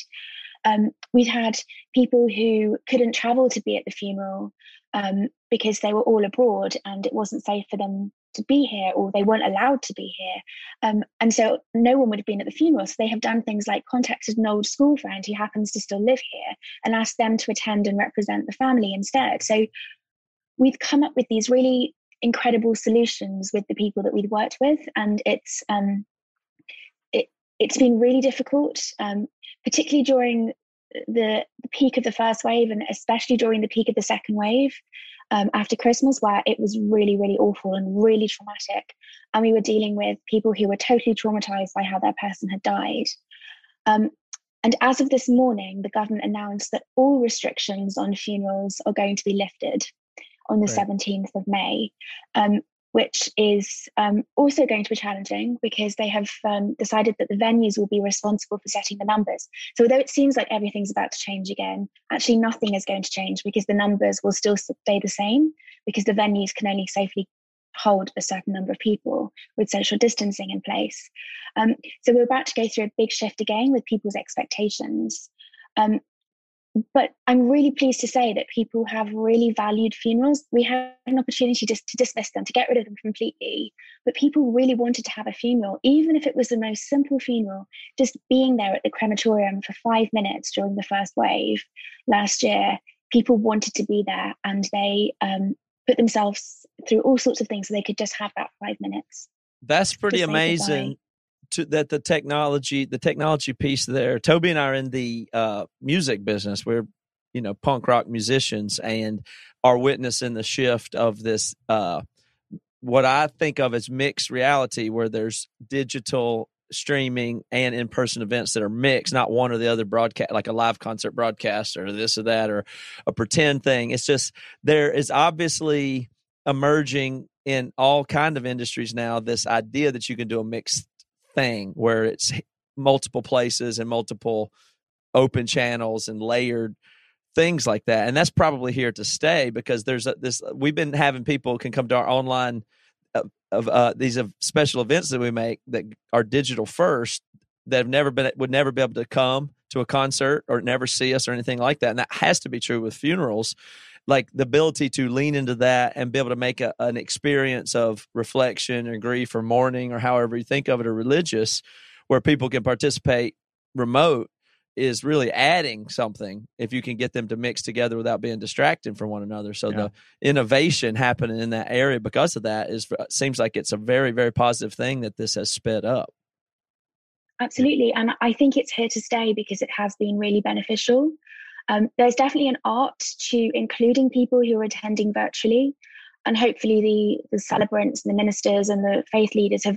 um, we'd had people who couldn't travel to be at the funeral um, because they were all abroad and it wasn't safe for them to be here or they weren't allowed to be here. Um, and so no one would have been at the funeral. So they have done things like contacted an old school friend who happens to still live here and asked them to attend and represent the family instead. So we've come up with these really incredible solutions with the people that we've worked with. And it's, um, it, it's been really difficult, um, particularly during the, the peak of the first wave and especially during the peak of the second wave um, after Christmas, where it was really, really awful and really traumatic. And we were dealing with people who were totally traumatized by how their person had died. Um, and as of this morning, the government announced that all restrictions on funerals are going to be lifted on the right. 17th of May. Um, which is um, also going to be challenging because they have um, decided that the venues will be responsible for setting the numbers. So, although it seems like everything's about to change again, actually nothing is going to change because the numbers will still stay the same because the venues can only safely hold a certain number of people with social distancing in place. Um, so, we're about to go through a big shift again with people's expectations. Um, but I'm really pleased to say that people have really valued funerals. We had an opportunity just to dismiss them, to get rid of them completely. But people really wanted to have a funeral, even if it was the most simple funeral, just being there at the crematorium for five minutes during the first wave last year. People wanted to be there and they um, put themselves through all sorts of things so they could just have that five minutes. That's pretty amazing to that the technology the technology piece there toby and i are in the uh, music business. We're you know punk rock musicians and are witnessing the shift of this uh, what i think of as mixed reality where there's digital streaming and in-person events that are mixed not one or the other broadcast like a live concert broadcast or this or that or a pretend thing. It's just there is obviously emerging in all kind of industries now this idea that you can do a mixed thing where it's multiple places and multiple open channels and layered things like that and that's probably here to stay because there's a, this we've been having people can come to our online uh, of uh, these of special events that we make that are digital first that have never been would never be able to come to a concert or never see us or anything like that and that has to be true with funerals like the ability to lean into that and be able to make a, an experience of reflection or grief or mourning or however you think of it or religious where people can participate remote is really adding something if you can get them to mix together without being distracted from one another. So yeah. the innovation happening in that area because of that is uh, seems like it's a very very positive thing that this has sped up. Absolutely and i think it's here to stay because it has been really beneficial um, there's definitely an art to including people who are attending virtually. And hopefully, the, the celebrants and the ministers and the faith leaders have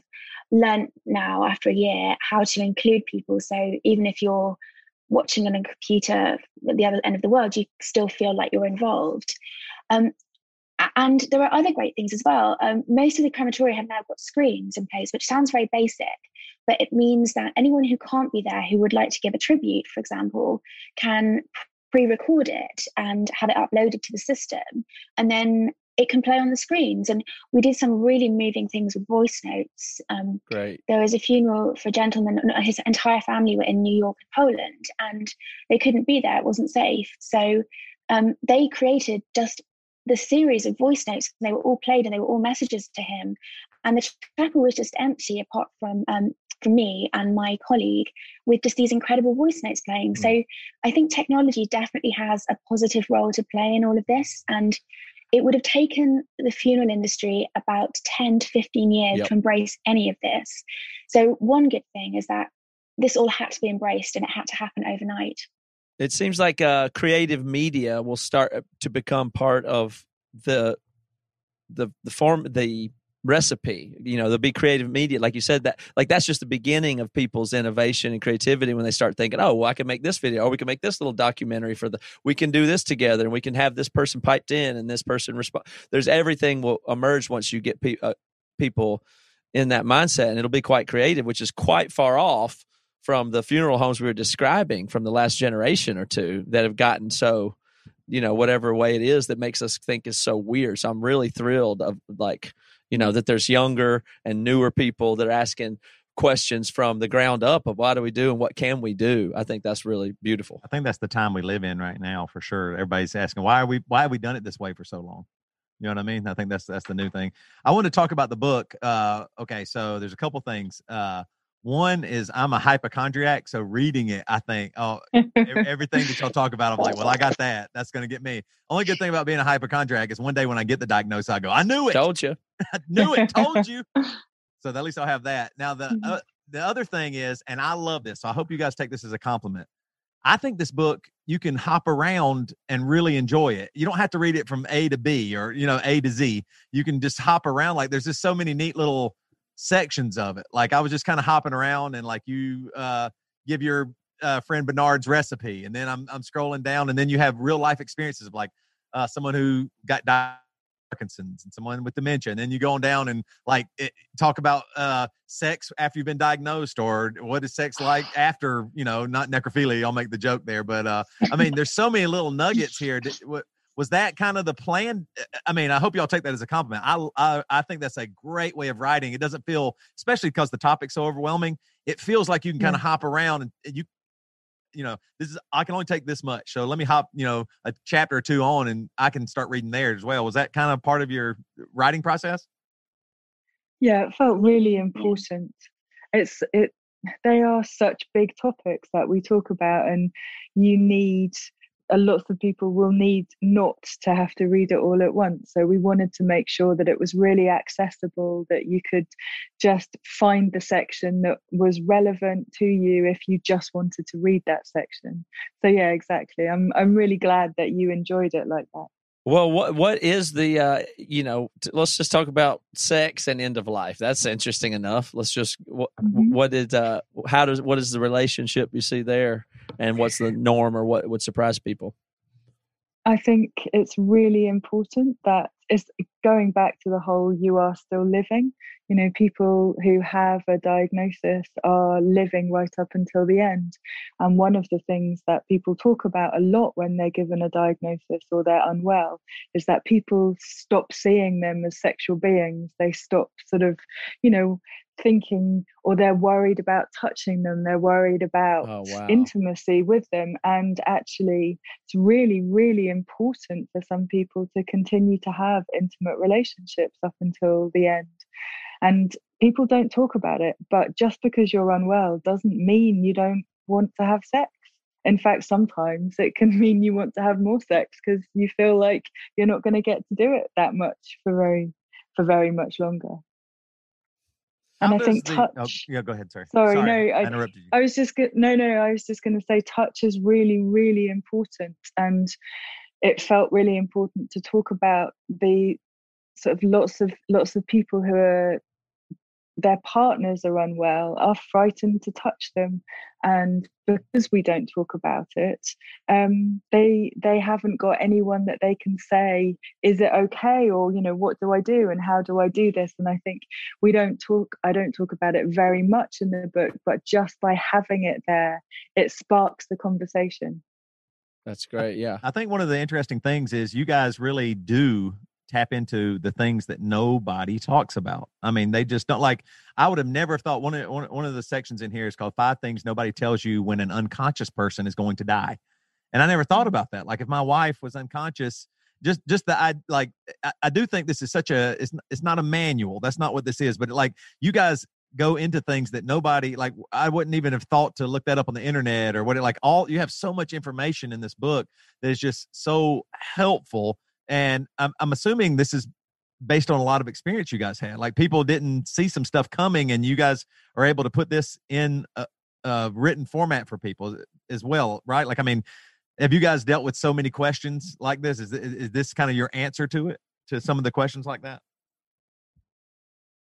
learned now after a year how to include people. So even if you're watching on a computer at the other end of the world, you still feel like you're involved. Um, and there are other great things as well. Um, most of the crematoria have now got screens in place, which sounds very basic, but it means that anyone who can't be there, who would like to give a tribute, for example, can pre-record it and have it uploaded to the system. And then it can play on the screens. And we did some really moving things with voice notes. Um, Great. there was a funeral for a gentleman his entire family were in new york and poland and they couldn't be there. It wasn't safe. So um, they created just the series of voice notes. And they were all played and they were all messages to him and the chapel was just empty apart from um, for me and my colleague with just these incredible voice notes playing. Mm. So I think technology definitely has a positive role to play in all of this. And it would have taken the funeral industry about 10 to 15 years yep. to embrace any of this. So, one good thing is that this all had to be embraced and it had to happen overnight. It seems like uh, creative media will start uh, to become part of the the the form the recipe you know there'll be creative media like you said that like that's just the beginning of people's innovation and creativity when they start thinking oh well i can make this video or we can make this little documentary for the we can do this together and we can have this person piped in and this person respond there's everything will emerge once you get pe- uh, people in that mindset and it'll be quite creative which is quite far off from the funeral homes we were describing from the last generation or two that have gotten so you know whatever way it is that makes us think is so weird. So i'm really thrilled of like you know that there's younger and newer people that are asking questions from the ground up of why do we do and what can we do i think that's really beautiful i think that's the time we live in right now for sure everybody's asking why are we why have we done it this way for so long You know what I mean? I think that's that's the new thing. I want to talk about the book. Uh, okay, so there's a couple things. Uh, one is I'm a hypochondriac, so reading it, I think, oh, everything that y'all talk about, I'm like, well, I got that. That's going to get me. Only good thing about being a hypochondriac is one day when I get the diagnosis, I go, I knew it. Told you. I knew it. Told you. So at least I'll have that. Now the uh, the other thing is, and I love this, so I hope you guys take this as a compliment. I think this book you can hop around and really enjoy it. You don't have to read it from A to B or you know A to Z. You can just hop around. Like there's just so many neat little sections of it. Like I was just kind of hopping around and like you uh, give your uh, friend Bernard's recipe, and then I'm I'm scrolling down, and then you have real life experiences of like uh, someone who got. Parkinson's and someone with dementia, and then you go on down and like it, talk about uh, sex after you've been diagnosed, or what is sex like after you know not necrophilia. I'll make the joke there, but uh, I mean, there's so many little nuggets here. Did, what, was that kind of the plan? Uh, uh, I mean, I hope y'all take that as a compliment. I, I I think that's a great way of writing. It doesn't feel, especially because the topic's so overwhelming. It feels like you can kind of hop around and you you know this is i can only take this much so let me hop you know a chapter or two on and i can start reading there as well was that kind of part of your uh, writing process yeah it felt really important it's it they are such big topics that we talk about and you need a lot of people will need not to have to read it all at once so we wanted to make sure that it was really accessible that you could just find the section that was relevant to you if you just wanted to read that section so yeah exactly i'm i'm really glad that you enjoyed it like that Well, what what is the uh, you know? t- Let's just talk about sex and end of life. That's interesting enough. Let's just what, Mhm. what did uh, how does what is the relationship you see there, and what's the norm or what would surprise people? I think it's really important that it's going back to the whole you are still living. You know, people who have a diagnosis are living right up until the end. And one of the things that people talk about a lot when they're given a diagnosis or they're unwell is that people stop seeing them as sexual beings. They stop sort of, you know, thinking or they're worried about touching them. They're worried about Oh wow! intimacy with them. And actually, it's really, really important for some people to continue to have intimate relationships up until the end. And people don't talk about it, but just because you're unwell doesn't mean you don't want to have sex. In fact, sometimes it can mean you want to have more sex because you feel like you're not going to get to do it that much for very, for very much longer. And How I think the- oh, touch. yeah go ahead Sorry. Sorry, no, I, I- interrupted you I was just no, no. I was just going to say touch is really, really important, and it felt really important to talk about the sort of lots of lots of people who are their partners are unwell, are frightened to touch them, and because we don't talk about it, um, they they haven't got anyone that they can say, "Is it okay?" or you know, "What do I do?" and "How do I do this?" And I think we don't talk. I don't talk about it very much in the book, but just by having it there, it sparks the conversation. That's great. Yeah. I think one of the interesting things is you guys really do tap into the things that nobody talks about. I mean, they just don't like. I would have never thought one of one, one of the sections in here is called five things nobody tells you when an unconscious person is going to die, and I never thought about that. Like if my wife was unconscious, just just the I like I, I do think this is such a it's it's not a manual. That's not what this is. But like you guys go into things that nobody like I wouldn't even have thought to look that up on the internet or what it like all you have so much information in this book that is just so helpful and I'm, I'm assuming this is based on a lot of experience you guys had like people didn't see some stuff coming and you guys are able to put this in a, a written format for people as well right? Like i mean have you guys dealt with so many questions like this? Is, is, is this kind of your answer to it to some of the questions like that?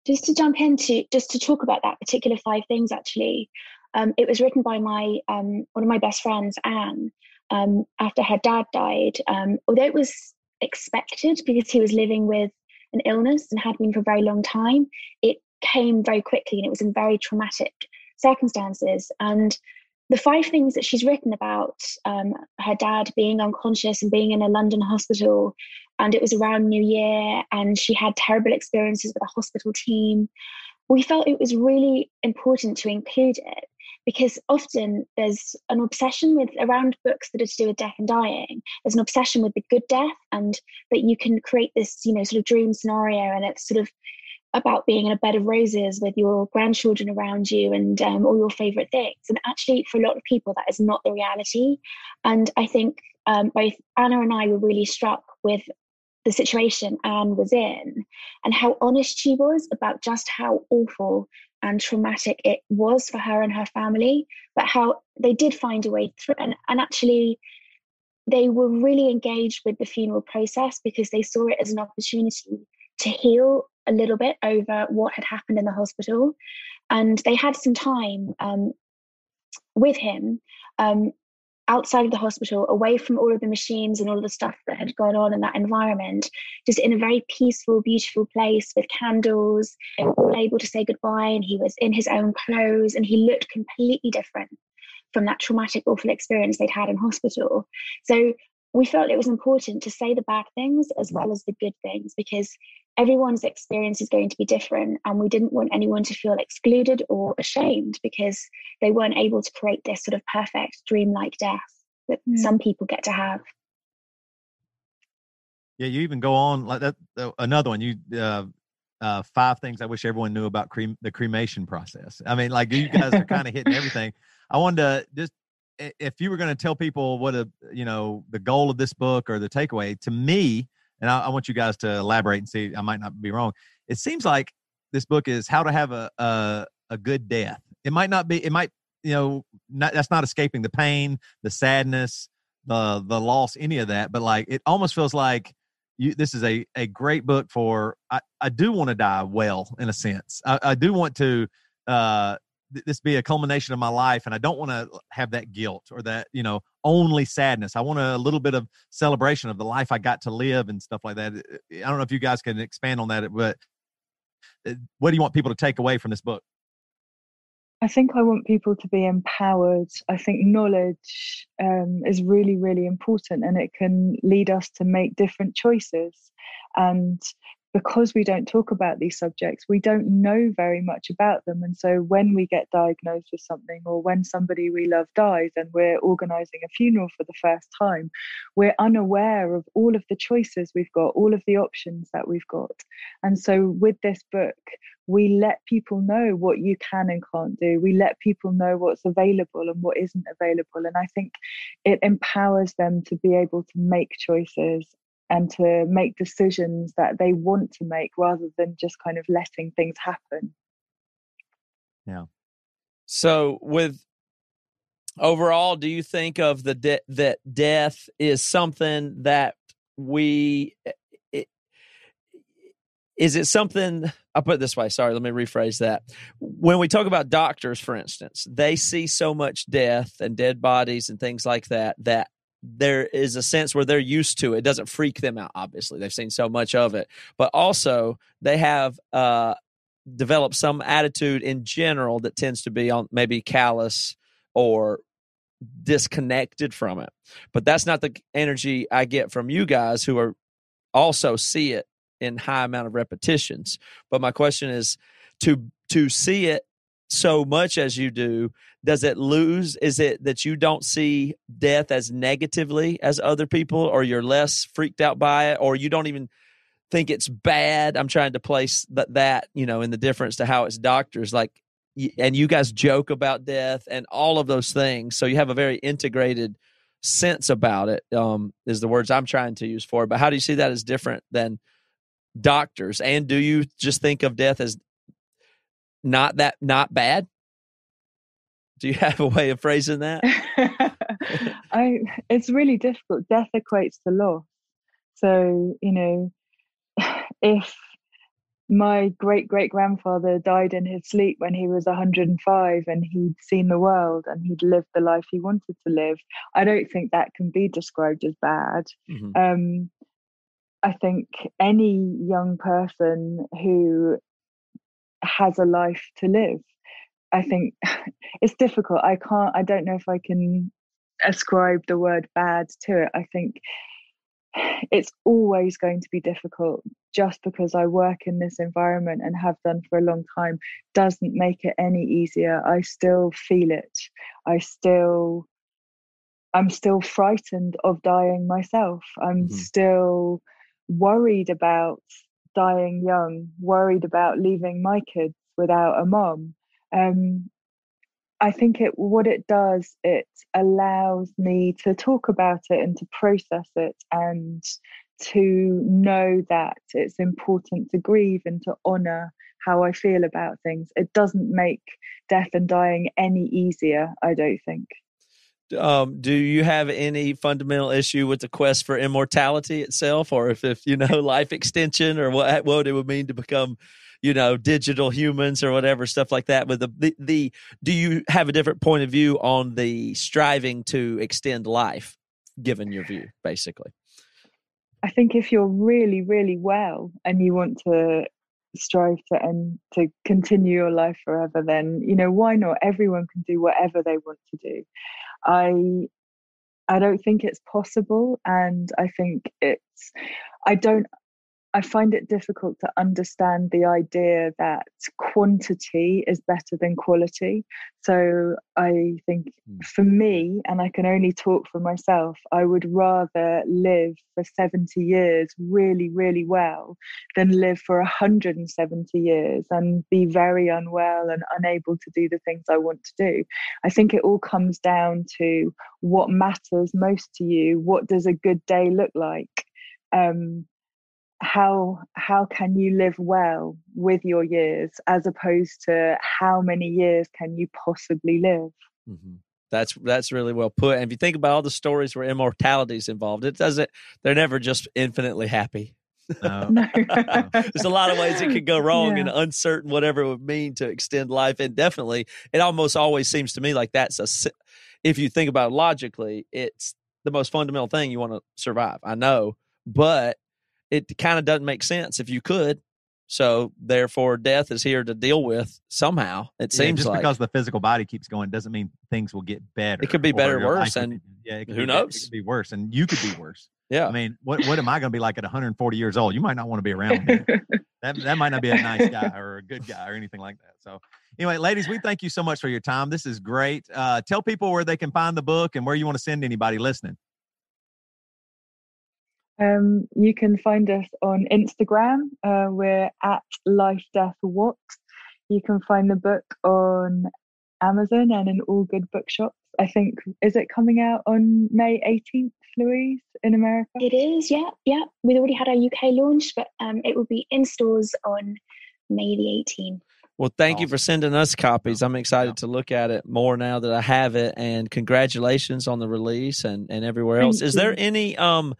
Just to jump into just to talk about that particular five things actually um, it was written by my um, one of my best friends anne um, after her dad died um, although it was expected because he was living with an illness and had been for a very long time it came very quickly and it was in very traumatic circumstances and the five things that she's written about um, her dad being unconscious and being in a london hospital and it was around New Year, and she had terrible experiences with a hospital team. We felt it was really important to include it because often there's an obsession with around books that are to do with death and dying there's an obsession with the good death and that you can create this you know sort of dream scenario and it's sort of about being in a bed of roses with your grandchildren around you and um, all your favorite things. And actually for a lot of people that is not the reality. And i think um, both anna and i were really struck with the situation Anne was in and how honest she was about just how awful and traumatic it was for her and her family, but how they did find a way through. And, and actually, they were really engaged with the funeral process because they saw it as an opportunity to heal a little bit over what had happened in the hospital. And they had some time um, with him um, outside of the hospital, away from all of the machines and all of the stuff that had gone on in that environment, just in a very peaceful, beautiful place with candles, all able to say goodbye. And he was in his own clothes and he looked completely different from that traumatic, awful experience they'd had in hospital. So we felt it was important to say the bad things as well as the good things because everyone's experience is going to be different and we didn't want anyone to feel excluded or ashamed because they weren't able to create this sort of perfect dreamlike death that mm. some people get to have yeah you even go on like that another one you uh, uh, five things I wish everyone knew about crem- the cremation process. I mean, like you guys are kind of hitting everything. I wanted to just if you were going to tell people what a you know the goal of this book or the takeaway to me and I, I, want you guys to elaborate and see i might not be wrong it seems like this book is how to have a a, a good death. It might not be it might you know not, that's not escaping the pain the sadness the the loss any of that but like it almost feels like you this is a a great book for i i do want to die well in a sense. I, I do want to uh this be a culmination of my life and i don't want to have that guilt or that you know only sadness i want a little bit of celebration of the life i got to live and stuff like that i don't know if you guys can expand on that but uh, what do you want people to take away from this book I think I want people to be empowered. I think knowledge um, is really, really important and it can lead us to make different choices. And because we don't talk about these subjects, we don't know very much about them. And so when we get diagnosed with something, or when somebody we love dies and we're organizing a funeral for the first time, we're unaware of all of the choices we've got, all of the options that we've got. And so with this book, we let people know what you can and can't do. We let people know what's available and what isn't available. And I think it empowers them to be able to make choices and to make decisions that they want to make rather than just kind of letting things happen. Yeah. So with overall do you think of the de- that death is something that we eh, it, is it something I'll put it this way. Sorry, let me rephrase that. When we talk about doctors, for instance, they see so much death and dead bodies and things like that that there is a sense where they're used to it. doesn't freak them out obviously. They've seen so much of it. But also they have uh, developed some attitude in general that tends to be on maybe callous or disconnected from it. But that's not the energy i get from you guys who are also see it in high amount of repetitions. But my question is to to see it so much as you do does it lose is it that you don't see death as negatively as other people or you're less freaked out by it or you don't even think it's bad? I'm trying to place that that you know in the difference to how it's doctors like and you guys joke about death and all of those things so you have a very integrated sense about it um is the words i'm trying to use for it but how do you see that as different than doctors? And do you just think of death as not that not bad? Do you have a way of phrasing that? I it's really difficult. Death equates to loss. So you know if my great great grandfather died in his sleep when he was 105 and he'd seen the world and he'd lived the life he wanted to live i don't think that can be described as bad. Mm-hmm. um, i think any young person who has a life to live. I think it's difficult. I can't, I don't know if I can ascribe the word bad to it. I think it's always going to be difficult just because I work in this environment and have done for a long time doesn't make it any easier. I still feel it. I still I'm still frightened of dying myself. I'm mm-hmm. still worried about dying young, worried about leaving my kids without a mom. Um, I think it what it does it allows me to talk about it and to process it and to know that it's important to grieve and to honor how I feel about things. It doesn't make death and dying any easier, I don't think. Um, do you have any fundamental issue with the quest for immortality itself, or if, if you know life extension, or what what it would mean to become you know digital humans or whatever stuff like that. With the, the, the do you have a different point of view on the striving to extend life given your view basically? I think if you're really really well and you want to strive to end to continue your life forever then you know why not? Everyone can do whatever they want to do. I i don't think it's possible and i think it's i don't I find it difficult to understand the idea that quantity is better than quality. So I think hmm. for me, and I can only talk for myself, I would rather live for 70 years really, really well than live for 170 years and be very unwell and unable to do the things I want to do. I think it all comes down to what matters most to you. What does a good day look like? Um, how how can you live well with your years as opposed to how many years can you possibly live mm-hmm. that's that's really well put and if you think about all the stories where immortality is involved it doesn't they're never just infinitely happy no. There's a lot of ways it could go wrong yeah. and uncertain whatever it would mean to extend life. indefinitely. it almost always seems to me like that's a, if you think about it logically, it's the most fundamental thing you want to survive. I know, but it kind of doesn't make sense if you could. So therefore, death is here to deal with somehow. It seems just like. because the physical body keeps going doesn't mean things will get better. It could be better, or worse, and yeah, who knows? It could be worse, and you could be worse. Yeah, I mean, what what am I going to be like at 140 years old? You might not want to be around that that might not be a nice guy or a good guy or anything like that. So, anyway, ladies, we thank you so much for your time. This is great. Uh, tell people where they can find the book and where you want to send anybody listening. Um, you can find us on Instagram. Uh, we're at Life Death What. You can find the book on Amazon and in all good bookshops. I think is it coming out on May 18th, Louise, in America? It is, yeah, yeah. We've already had our UK launch, but um, it will be in stores on May the 18th. Well, thank awesome. you for sending us copies. I'm excited yeah. to look at it more now that I have it. And congratulations on the release and, and everywhere else. Thank is there any um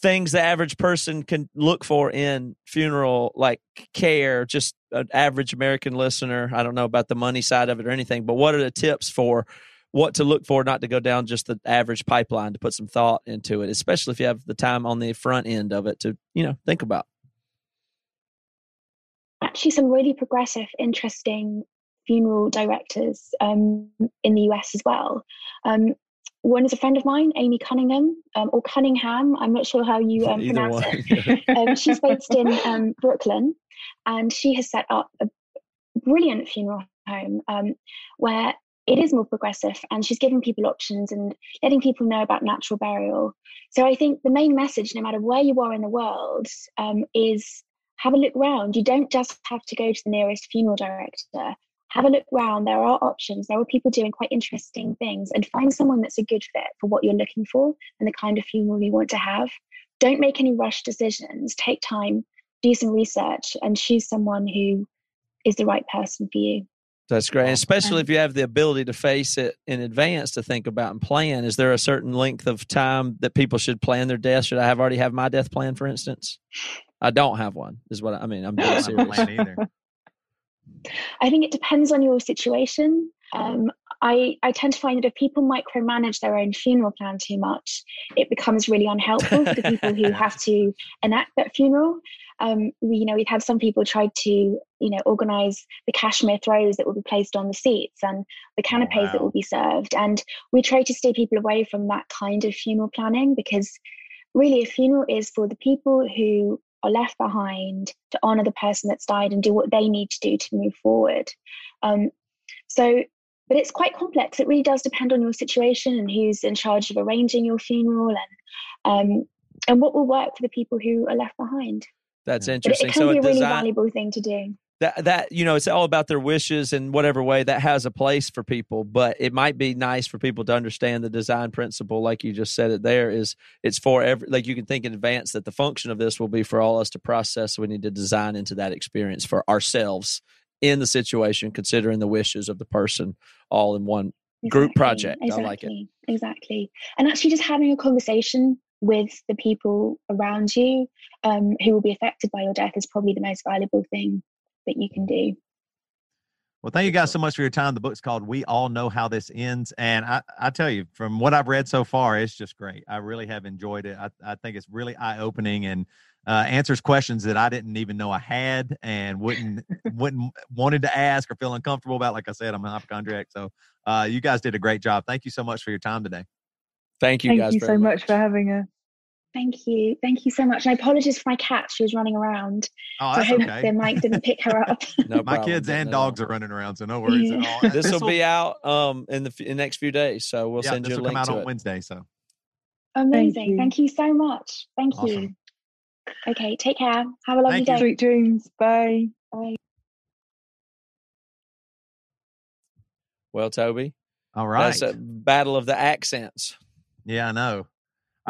things the average person can look for in funeral like care just an average american listener i don't know about the money side of it or anything but what are the tips for what to look for not to go down just the average pipeline to put some thought into it especially if you have the time on the front end of it to you know think about? Actually some really progressive interesting funeral directors um, in the us as well. Um, one is a friend of mine, Amy Cunningham, um, or Cunningham. I'm not sure how you um, pronounce one. it. um, she's based in um, Brooklyn, and she has set up a brilliant funeral home um, where it is more progressive, and she's giving people options and letting people know about natural burial. So I think the main message, no matter where you are in the world, um, is have a look around. You don't just have to go to the nearest funeral director have a look around. There are options. There are people doing quite interesting things, and find someone that's a good fit for what you're looking for and the kind of funeral you want to have. Don't make any rush decisions. Take time, do some research, and choose someone who is the right person for you. That's great, especially if you have the ability to face it in advance to think about and plan. Is there a certain length of time that people should plan their death? Should I have already have my death plan, for instance? I don't have one. Is what I, I mean. I'm being serious. I think it depends on your situation. Um, I, I tend to find that if people micromanage their own funeral plan too much, it becomes really unhelpful for the people who have to enact that funeral. Um, we, you know, we've had some people try to, you know, organize the cashmere throws that will be placed on the seats and the oh, canapes wow. that will be served. And we try to steer people away from that kind of funeral planning because really, a funeral is for the people who are left behind to honor the person that's died and do what they need to do to move forward. Um, so, but it's quite complex. It really does depend on your situation and who's in charge of arranging your funeral and um, and what will work for the people who are left behind. That's But it, interesting. it can so be a a really design valuable thing to do. That that you know it's all about their wishes in whatever way that has a place for people but it might be nice for people to understand the design principle like you just said it there is it's for every like you can think in advance that the function of this will be for all us to process so we need to design into that experience for ourselves in the situation considering the wishes of the person all in one Group project. I Exactly. like it. Exactly. And actually, just having a conversation with the people around you um, who will be affected by your death is probably the most valuable thing that you can do. Well, thank you guys so much for your time. The book's called We All Know How This Ends. And I, I tell you, from what I've read so far, it's just great. I really have enjoyed it. I, I think it's really eye opening and uh, answers questions that I didn't even know I had and wouldn't wouldn't wanted to ask or feel uncomfortable about. Like I said, I'm a hypochondriac. So uh, you guys did a great job. Thank you so much for your time today. thank you Thank guys you very so much for having us. Thank you. Thank you so much. And I apologize for my cat. She was running around. Oh, so I hope okay. the mic didn't pick her up. no My problem, kids and at dogs are running around, so no worries at all. this will be out um in the, f- in the next few days so we'll yeah, send you a will come link out to on it Wednesday. So Amazing. you. Thank you so much. Thank you. Okay, take care. Have a lovely Thank you. day. Sweet dreams. Bye. Bye. well toby all right. that's a battle of the accents yeah, I know.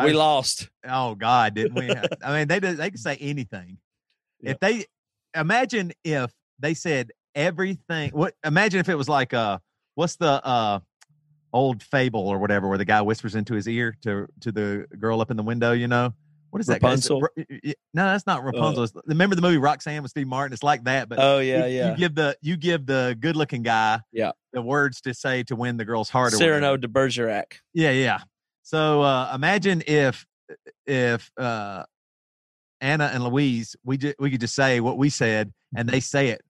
We lost Oh God, didn't we? I mean, they they can say anything. Yeah. If they imagine if they said everything. What? Imagine if it was like uh, what's the uh, old fable or whatever, where the guy whispers into his ear to to the girl up in the window. You know, what is that? Rapunzel? Ra- y- y- No, that's not Rapunzel. It's- Remember the movie Roxanne with Steve Martin? It's like that, but oh yeah you, yeah you give the you give the good looking guy Yeah. the words to say to win the girl's heart. Cyrano de bergerac Yeah, yeah. So uh, imagine if if uh, Anna and Louise, we ju- we could just say what we said, and they say it.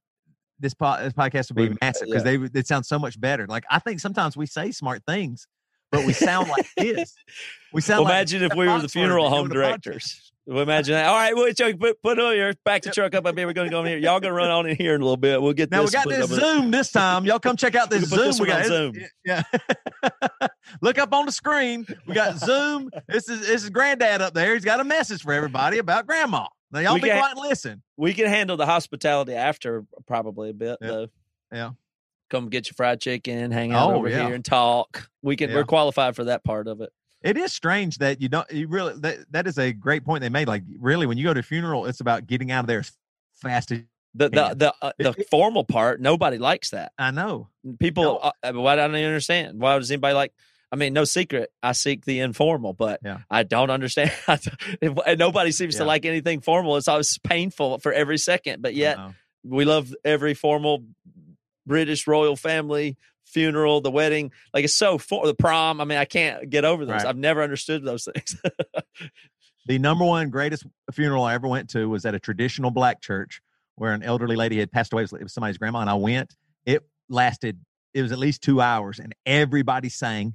This po- this podcast would be massive because they would- it sounds so much better. Like I think sometimes we say smart things, but we sound like this. We sound. Well, like imagine if we were the funeral home doing a podcast. directors. Well, imagine that. All right, well, Chuck, put put on your back the truck up I mean, We're going to go in here. Y'all going to run on in here in a little bit. We'll get Now we got this Zoom this time. Y'all come check out this Zoom. this we got Zoom. Yeah. Look up on the screen. We got Zoom. This is this is Granddad up there. He's got a message for everybody about Grandma. Now y'all We be can't- quiet and listen. We can handle the hospitality after probably a bit Yeah. though. Yeah. Come get your fried chicken, hang out Oh, over yeah. here and talk. We can. Yeah. We're qualified for that part of it. It is strange that you don't. You really that that is a great point they made. Like really, when you go to a funeral, it's about getting out of there as fast as The the the uh, the It- formal part. Nobody likes that. I know. People. No. Uh, uh, why don't I understand? Why does anybody like? I mean, no secret. I seek the informal, but Yeah. I don't understand. nobody seems Yeah. to like anything formal. It's always painful for every second. But yet, we love every formal British royal family funeral, the wedding. Like it's so for the prom. I mean, I can't get over those. Right. I've never understood those things. the number one greatest funeral I ever went to was at a traditional black church where an elderly lady had passed away. It was somebody's grandma, and I went. It lasted. It was at least two hours, and everybody sang,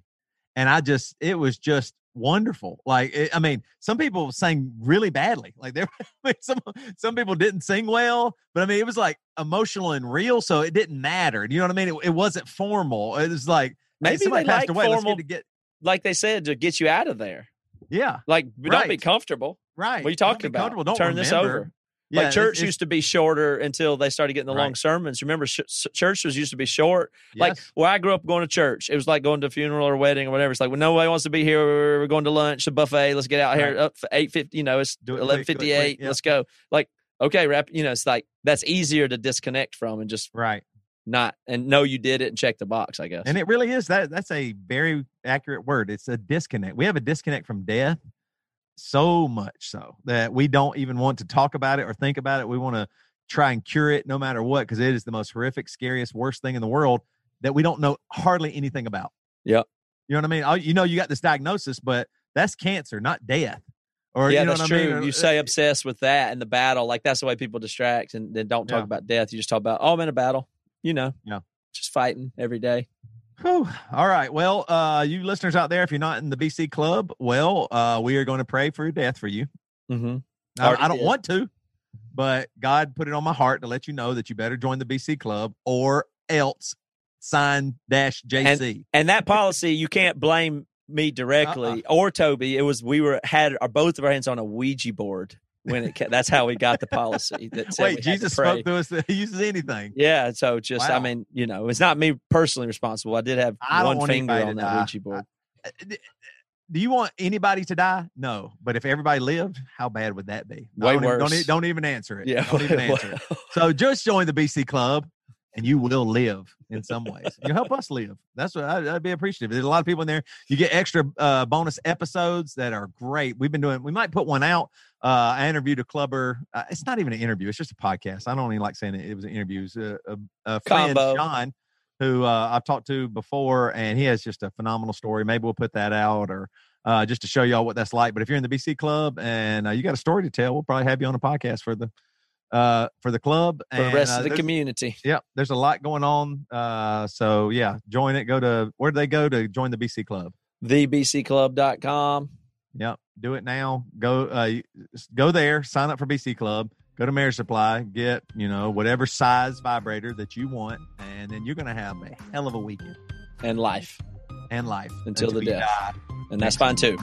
and I just. It was just wonderful. Like it, I mean, some people sang really badly. Like there, I mean, some some people didn't sing well, but I mean, it was like emotional and real, so it didn't matter. You know what I mean? It, it wasn't formal. It was like hey, Maybe somebody they passed like away. Formal- get to get. like they said, to get you out of there. Yeah, Like, don't be comfortable. right. What are you talking about? Don't Turn this over. Yeah, like church used to be shorter until they started getting the long sermons. Remember, sh- was used to be short. Like yes. where I grew up going to church, it was like going to a funeral or a wedding or whatever. It's like, well, nobody wants to be here. We're going to lunch, a buffet. Let's get out here up for eight fifty. You know, it's Do it quick, do it eleven fifty eight. Let's go. Like, okay, rap. You know, it's like that's easier to disconnect from and just right. not and know you did it and check the box. I guess. And it really is that that's a very accurate word. It's a disconnect. We have a disconnect from death so much so that we don't even want to talk about it or think about it. We want to try and cure it no matter what because it is the most horrific, scariest, worst thing in the world that we don't know hardly anything about. Yep. You know what I mean? Oh, you know you got this diagnosis, but that's cancer, not death. Or yeah, you know that's what true. I mean? Or- You uh, say obsessed with that and the battle, like that's the way people distract and then don't talk Yeah. about death. You just talk about, oh, I'm in a battle. You know, Yeah. just fighting every day. Whew. All right. Well, uh, you listeners out there, if you're not in the BC club, well, uh, we are going to pray for death for you. Mm-hmm. I, I don't did. want to, but God put it on my heart to let you know that you better join the BC club or else sign dash JC. And that policy, you can't blame me directly Uh-uh. or Toby. It was we were had our both of our hands on a Ouija board when it. That's how we got the policy. That said Wait, Jesus spoke to us that he uses anything. Yeah, so just I mean, you know, it's not me personally responsible. I did have I don't one want finger anybody on to that die. Ouija board. Uh, Do you want anybody to die? No. But if everybody lived, how bad would that be? Way don't, even- Don't, worse. e- don't even answer it. Yeah, Don't even answer it. So just join the BC club and you will live in some ways. You help us live. That's what I, I'd be appreciative. There's a lot of people in there. You get extra uh, bonus episodes that are great. We've been doing, we might put one out. Uh, I interviewed a clubber. Uh, it's not even an interview. It's just a podcast. I don't even like saying it. It was an interview. It was a, a, a friend, Combo. Sean, who uh, I've talked to before, and he has just a phenomenal story. Maybe we'll put that out or uh, just to show y'all what that's like. But if you're in the BC club and uh, you got a story to tell, we'll probably have you on a podcast for the uh, for the club For the rest uh, of the community. yeah, there's a lot going on. Uh, so yeah, join it. Go to where do they go to join the BC club? TheBCClub.com. Yep, do it now. Go, uh, go there. Sign up for BC Club. Go to Marriage Supply. Get you know whatever size vibrator that you want, and then you're gonna have a hell of a weekend and life. and life Until the death. die. And that's fine too.